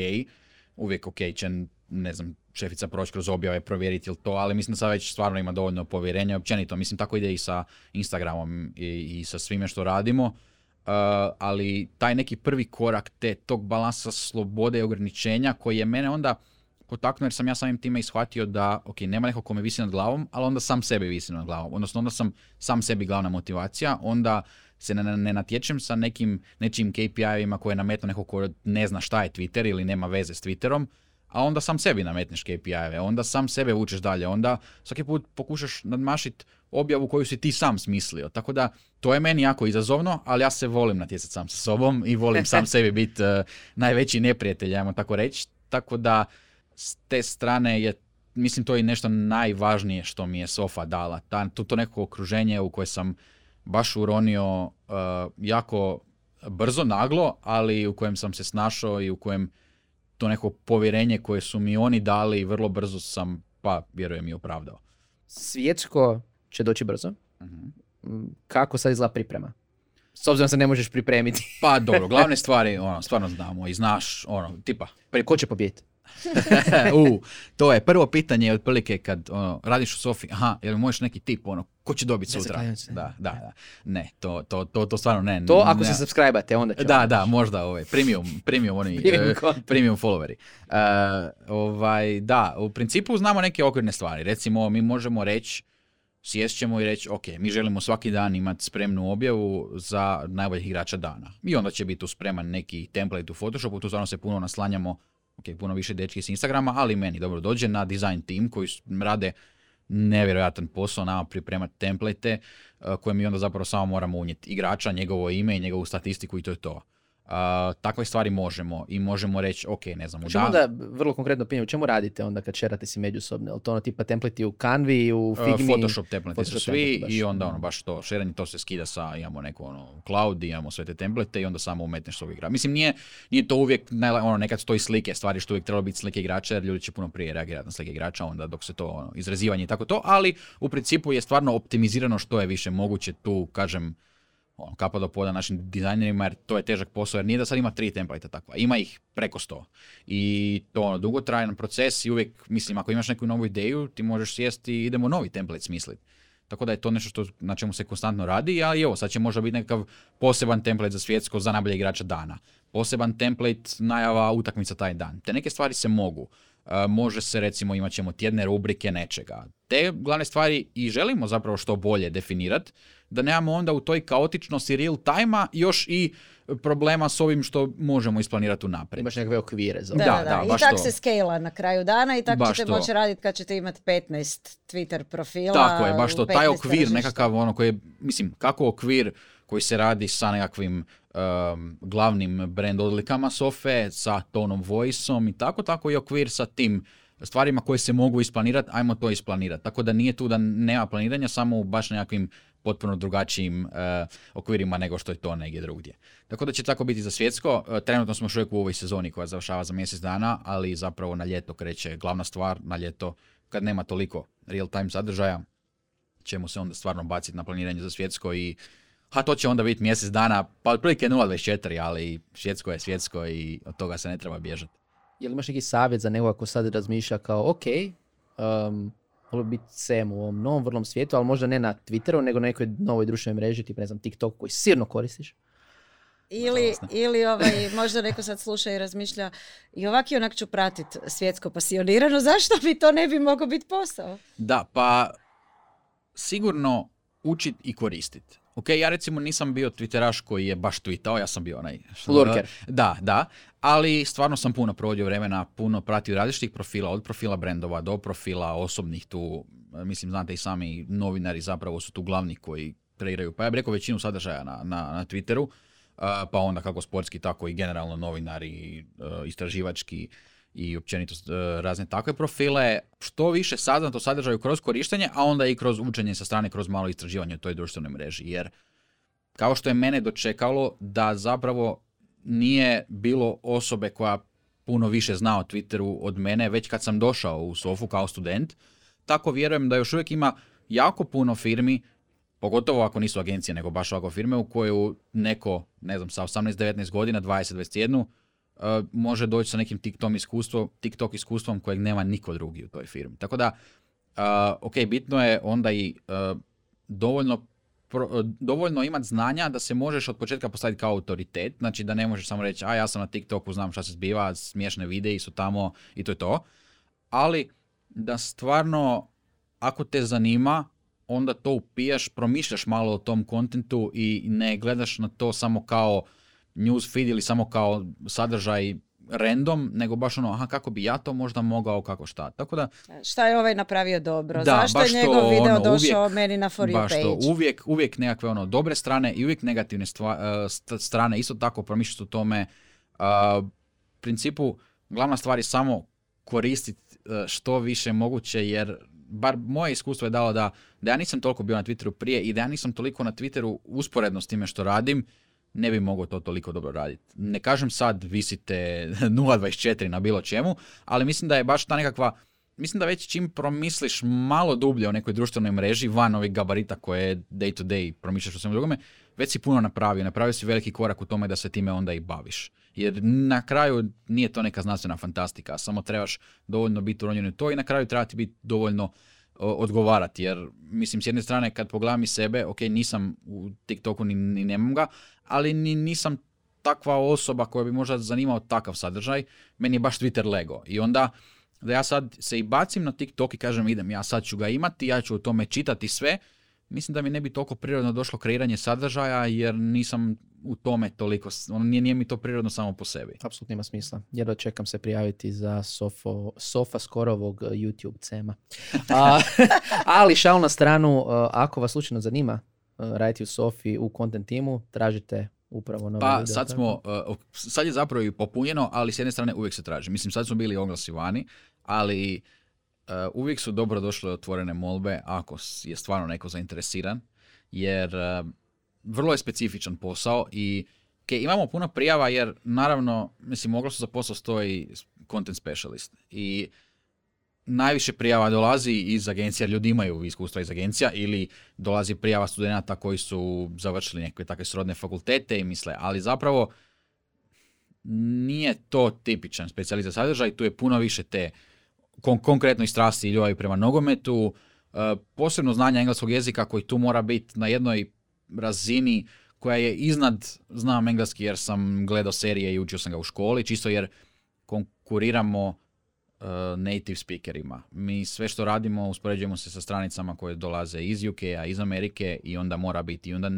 Uvijek ok će, ne znam, šefica proći kroz objave, provjeriti ili to, ali mislim da sad već stvarno ima dovoljno povjerenja. Općenito, mislim tako ide i sa Instagramom i, i sa svime što radimo. Uh, ali taj neki prvi korak te tog balansa slobode i ograničenja koji je mene onda potaknuo jer sam ja samim time ishvatio da ok, nema nekog ko me visi nad glavom, ali onda sam sebe visi nad glavom. Odnosno onda sam sam sebi glavna motivacija, onda se ne, ne natječem sa nekim nečim KPI-evima koje nametnu neko ko ne zna šta je Twitter ili nema veze s Twitterom, a onda sam sebi nametneš KPI-eve, onda sam sebe vučeš dalje, onda svaki put pokušaš nadmašiti objavu koju si ti sam smislio. Tako da to je meni jako izazovno, ali ja se volim natjecati sam sa sobom i volim sam *laughs* sebi biti uh, najveći neprijatelj, ajmo tako reći. Tako da s te strane je mislim to je nešto najvažnije što mi je Sofa dala. Ta, to, to neko okruženje u koje sam baš uronio uh, jako brzo, naglo, ali u kojem sam se snašao i u kojem to neko povjerenje koje su mi oni dali vrlo brzo sam, pa vjerujem i opravdao. Svjetsko će doći brzo. Mm, Kako sad izgleda priprema? S obzirom da se ne možeš pripremiti. Pa dobro, glavne *laughs* stvari ono, stvarno znamo i znaš, ono, tipa, Prije, ko će pobijediti? *laughs* u, to je prvo pitanje otprilike kad ono, radiš u Sofi, aha, jel možeš neki tip, ono, ko će dobiti sutra? Da, da, da. Ne, to, to, to, to stvarno ne. To ako ne. se subscribe onda će. Da, da, možda ovaj, premium, premium, oni, *laughs* Premium eh, content. premium followeri. Eh, ovaj, da, u principu znamo neke okvirne stvari. Recimo, mi možemo reći, sjest ćemo i reći, ok, mi želimo svaki dan imati spremnu objavu za najboljih igrača dana. I onda će biti tu spreman neki template u Photoshopu, tu stvarno se puno naslanjamo, ok, puno više dečki s Instagrama, ali meni dobro dođe na design team koji rade nevjerojatan posao nama pripremati template eh, koje mi onda zapravo samo moramo unijeti igrača, njegovo ime i njegovu statistiku i to je to. A, takve stvari možemo i možemo reći, ok, ne znam, u čemu onda, vrlo konkretno pitanje, u čemu radite onda kad šerate si međusobno? Je to ono tipa templeti u Canvi, u Uh, Figmi? Photoshop template su Photoshop svi template baš. i onda ono baš to, šeranje to se skida sa, imamo neko ono cloud, imamo sve te template i onda samo umetneš svog igra. Mislim, nije, nije to uvijek, ono, nekad stoji slike, stvari što uvijek trebalo biti slike igrača, jer ljudi će puno prije reagirati na slike igrača, onda dok se to, ono, izrezivanje i tako to, ali u principu je stvarno optimizirano što je više moguće tu, kažem, ono, kapa do poda našim dizajnerima, jer to je težak posao, jer nije da sad ima tri template takva, ima ih preko sto. I to ono, dugotrajan proces i uvijek, mislim, ako imaš neku novu ideju, ti možeš sjesti i idemo novi template smisliti. Tako da je to nešto što, na čemu se konstantno radi, a i evo, sad će možda biti nekakav poseban template za svjetsko za najbolje igrača dana. Poseban template najava utakmica taj dan. Te neke stvari se mogu. E, može se recimo imat ćemo tjedne rubrike nečega. Te glavne stvari i želimo zapravo što bolje definirati da nemamo onda u toj kaotičnosti real time još i problema s ovim što možemo isplanirati unaprijed. Imaš nekakve okvire za Da, Da, da, da, I baš tak to. se skala na kraju dana i tako Baš ćete to. moći raditi kad ćete imati 15 Twitter profila. Tako je, baš to, taj 15 okvir tržišta. nekakav ono koji je, mislim, kako okvir koji se radi sa nekakvim um, glavnim brand odlikama sofe, sa tonom voiceom i tako, tako i okvir sa tim stvarima koje se mogu isplanirati, ajmo to isplanirati. Tako da nije tu da nema planiranja, samo u baš nekakvim potpuno drugačijim uh, okvirima nego što je to negdje drugdje. Tako da će tako biti za svjetsko. Uh, trenutno smo još u ovoj sezoni koja završava za mjesec dana, ali zapravo na ljeto kreće glavna stvar, na ljeto kad nema toliko real time sadržaja, ćemo se onda stvarno baciti na planiranje za svjetsko i ha to će onda biti mjesec dana, pa otprilike 0.24, ali svjetsko je svjetsko i od toga se ne treba bježati. Je li imaš neki savjet za nekoga ko sad razmišlja kao, ok, um, volio biti sem u ovom novom vrlom svijetu, ali možda ne na Twitteru, nego na nekoj novoj društvenoj mreži, tipa ne znam, TikTok koji sirno koristiš. Ili, ili ovaj, možda neko sad sluša i razmišlja i ovak i onak ću pratit svjetsko pasionirano, zašto bi to ne bi mogao biti posao? Da, pa sigurno učit i koristit. Ok, ja recimo nisam bio twitteraš koji je baš tweetao, ja sam bio onaj... Lurker. Da, da, ali stvarno sam puno provodio vremena, puno pratio različitih profila, od profila brendova do profila osobnih tu, mislim, znate i sami novinari zapravo su tu glavni koji kreiraju, pa ja bih rekao većinu sadržaja na, na, na Twitteru, pa onda kako sportski, tako i generalno novinari, e, istraživački i općenito e, razne takve profile. Što više saznat o sadržaju kroz korištenje, a onda i kroz učenje sa strane, kroz malo istraživanje u toj društvenoj mreži. Jer kao što je mene dočekalo da zapravo nije bilo osobe koja puno više zna o Twitteru od mene već kad sam došao u Sofu kao student, tako vjerujem da još uvijek ima jako puno firmi, pogotovo ako nisu agencije nego baš ovako firme u koju neko, ne znam, sa 18-19 godina, 20-21, uh, može doći sa nekim TikTok iskustvom, TikTok iskustvom kojeg nema niko drugi u toj firmi. Tako da, uh, ok, bitno je onda i uh, dovoljno pro- dovoljno imati znanja da se možeš od početka postaviti kao autoritet, znači da ne možeš samo reći, a ja sam na TikToku, znam šta se zbiva, smiješne videi su tamo i to je to. Ali da stvarno, ako te zanima, onda to upijaš, promišljaš malo o tom kontentu i ne gledaš na to samo kao news feed ili samo kao sadržaj random, nego baš ono, aha, kako bi ja to možda mogao, kako šta. Tako da, Šta je ovaj napravio dobro? Da, Zašto je baš to, njegov video ono, došao uvijek- meni na For You baš page? to, uvijek, uvijek nekakve ono dobre strane i uvijek negativne stva- e, st- strane, isto tako promišljati o tome. A, u principu, glavna stvar je samo koristiti e, što više moguće, jer bar moje iskustvo je dalo da, da ja nisam toliko bio na Twitteru prije i da ja nisam toliko na Twitteru usporedno s time što radim, ne bi mogao to toliko dobro raditi. Ne kažem sad visite 0.24 *laughs* na bilo čemu, ali mislim da je baš ta nekakva Mislim da već čim promisliš malo dublje o nekoj društvenoj mreži, van ovih gabarita koje day to day promišljaš o svemu drugome, već si puno napravio. Napravio si veliki korak u tome da se time onda i baviš. Jer na kraju nije to neka znanstvena fantastika, samo trebaš dovoljno biti uronjen u to i na kraju treba ti biti dovoljno odgovarati. Jer, mislim, s jedne strane, kad pogledam i sebe, ok, nisam u TikToku ni, ni nemam ga, ali ni nisam takva osoba koja bi možda zanimao takav sadržaj, meni je baš Twitter Lego. I onda da ja sad se i bacim na TikTok i kažem idem, ja sad ću ga imati, ja ću o tome čitati sve, mislim da mi ne bi toliko prirodno došlo kreiranje sadržaja jer nisam u tome toliko, ono, nije, nije mi to prirodno samo po sebi. Apsolutno ima smisla. Jedva čekam se prijaviti za sofo, sofa skorovog uh, YouTube cema. A, *laughs* ali šal na stranu, uh, ako vas slučajno zanima uh, raditi u Sofi u content timu, tražite upravo novi Pa video, sad smo, uh, sad je zapravo i popunjeno, ali s jedne strane uvijek se traži. Mislim, sad su bili oglasi vani, ali uvijek su dobro došle otvorene molbe ako je stvarno neko zainteresiran, jer uh, vrlo je specifičan posao i ok, imamo puno prijava jer naravno, mislim, oglasu za posao stoji content specialist i najviše prijava dolazi iz agencija, ljudi imaju iskustva iz agencija ili dolazi prijava studenata koji su završili neke takve srodne fakultete i misle, ali zapravo nije to tipičan specijalist sadržaj, tu je puno više te kon- konkretno i strasti i ljubavi prema nogometu, e, posebno znanje engleskog jezika koji tu mora biti na jednoj razini koja je iznad, znam engleski jer sam gledao serije i učio sam ga u školi, čisto jer konkuriramo uh, native speakerima. Mi sve što radimo uspoređujemo se sa stranicama koje dolaze iz UK-a, iz Amerike i onda mora biti. I onda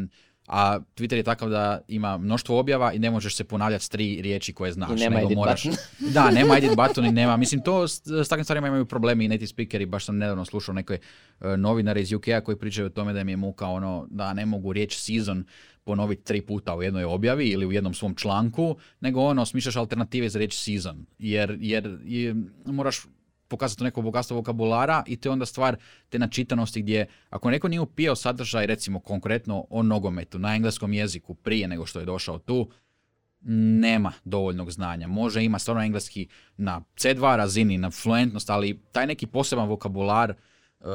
a Twitter je takav da ima mnoštvo objava i ne možeš se ponavljati s tri riječi koje znaš. I nema nego edit moraš, button. *laughs* da, nema edit button i nema. Mislim, to s, s takvim stvarima imaju problemi i native speakeri. Baš sam nedavno slušao neke e, novinare iz UK-a koji pričaju o tome da im je muka ono da ne mogu riječ season ponoviti tri puta u jednoj objavi ili u jednom svom članku, nego ono, smišljaš alternative za riječ season. Jer, jer je, moraš pokazati neko bogatstvo vokabulara i to je onda stvar te načitanosti gdje ako neko nije upijao sadržaj recimo konkretno o nogometu na engleskom jeziku prije nego što je došao tu, nema dovoljnog znanja. Može ima stvarno engleski na C2 razini, na fluentnost, ali taj neki poseban vokabular uh,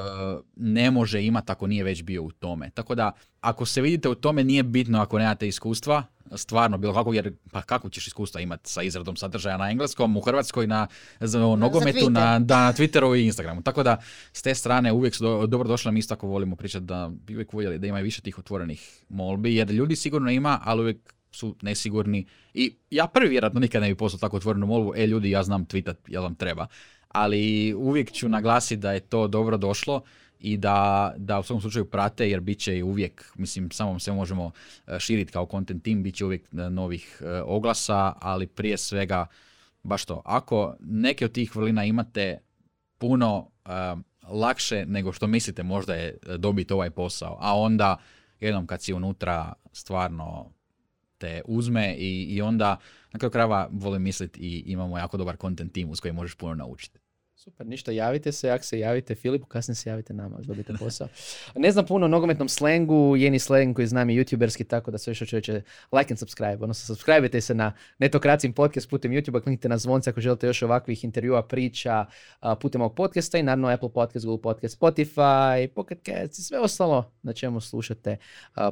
ne može imati ako nije već bio u tome. Tako da, ako se vidite u tome, nije bitno ako nemate iskustva, stvarno bilo kako, jer pa kako ćeš iskustva imati sa izradom sadržaja na engleskom, u Hrvatskoj, na za, o nogometu, na, da, na Twitteru i Instagramu. Tako da, s te strane uvijek su do, dobro došli, mi isto tako volimo pričati da bi uvijek voljeli da ima i više tih otvorenih molbi, jer ljudi sigurno ima, ali uvijek su nesigurni. I ja prvi vjerojatno nikad ne bi poslao tako otvorenu molbu, e ljudi, ja znam tweetat, jel vam treba. Ali uvijek ću naglasiti da je to dobro došlo i da, da u svakom slučaju prate jer bit će uvijek, mislim samo se možemo e, širiti kao content team, bit će uvijek e, novih e, oglasa, ali prije svega baš to, ako neke od tih vrlina imate puno e, lakše nego što mislite možda je dobiti ovaj posao, a onda jednom kad si unutra stvarno te uzme i, i onda na kraju krajeva volim misliti i imamo jako dobar content team uz koji možeš puno naučiti. Super, ništa, javite se, ako se javite Filipu, kasnije se javite nama, ako dobijete posao. Ne znam puno o nogometnom slengu, jeni slang koji znam je youtuberski, tako da sve što je like and subscribe, odnosno subscribe se na Netokracim podcast putem YouTube-a, kliknite na zvonce ako želite još ovakvih intervjua, priča putem ovog podcasta i naravno Apple Podcast, Google Podcast, Spotify, Pocket Cast i sve ostalo na čemu slušate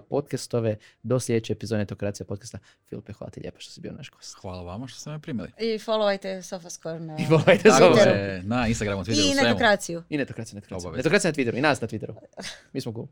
podcastove do sljedeće epizode Netokracija podcasta. Filipe, hvala ti lijepo što si bio naš gost. Hvala vama što ste me primili. I followajte SofaScore na... I je, na Instagramu, Twitteru, I svemu. netokraciju. I netokracija. Obavezno. Netokracija na Twitteru, i nas na Twitteru. Mi smo cool.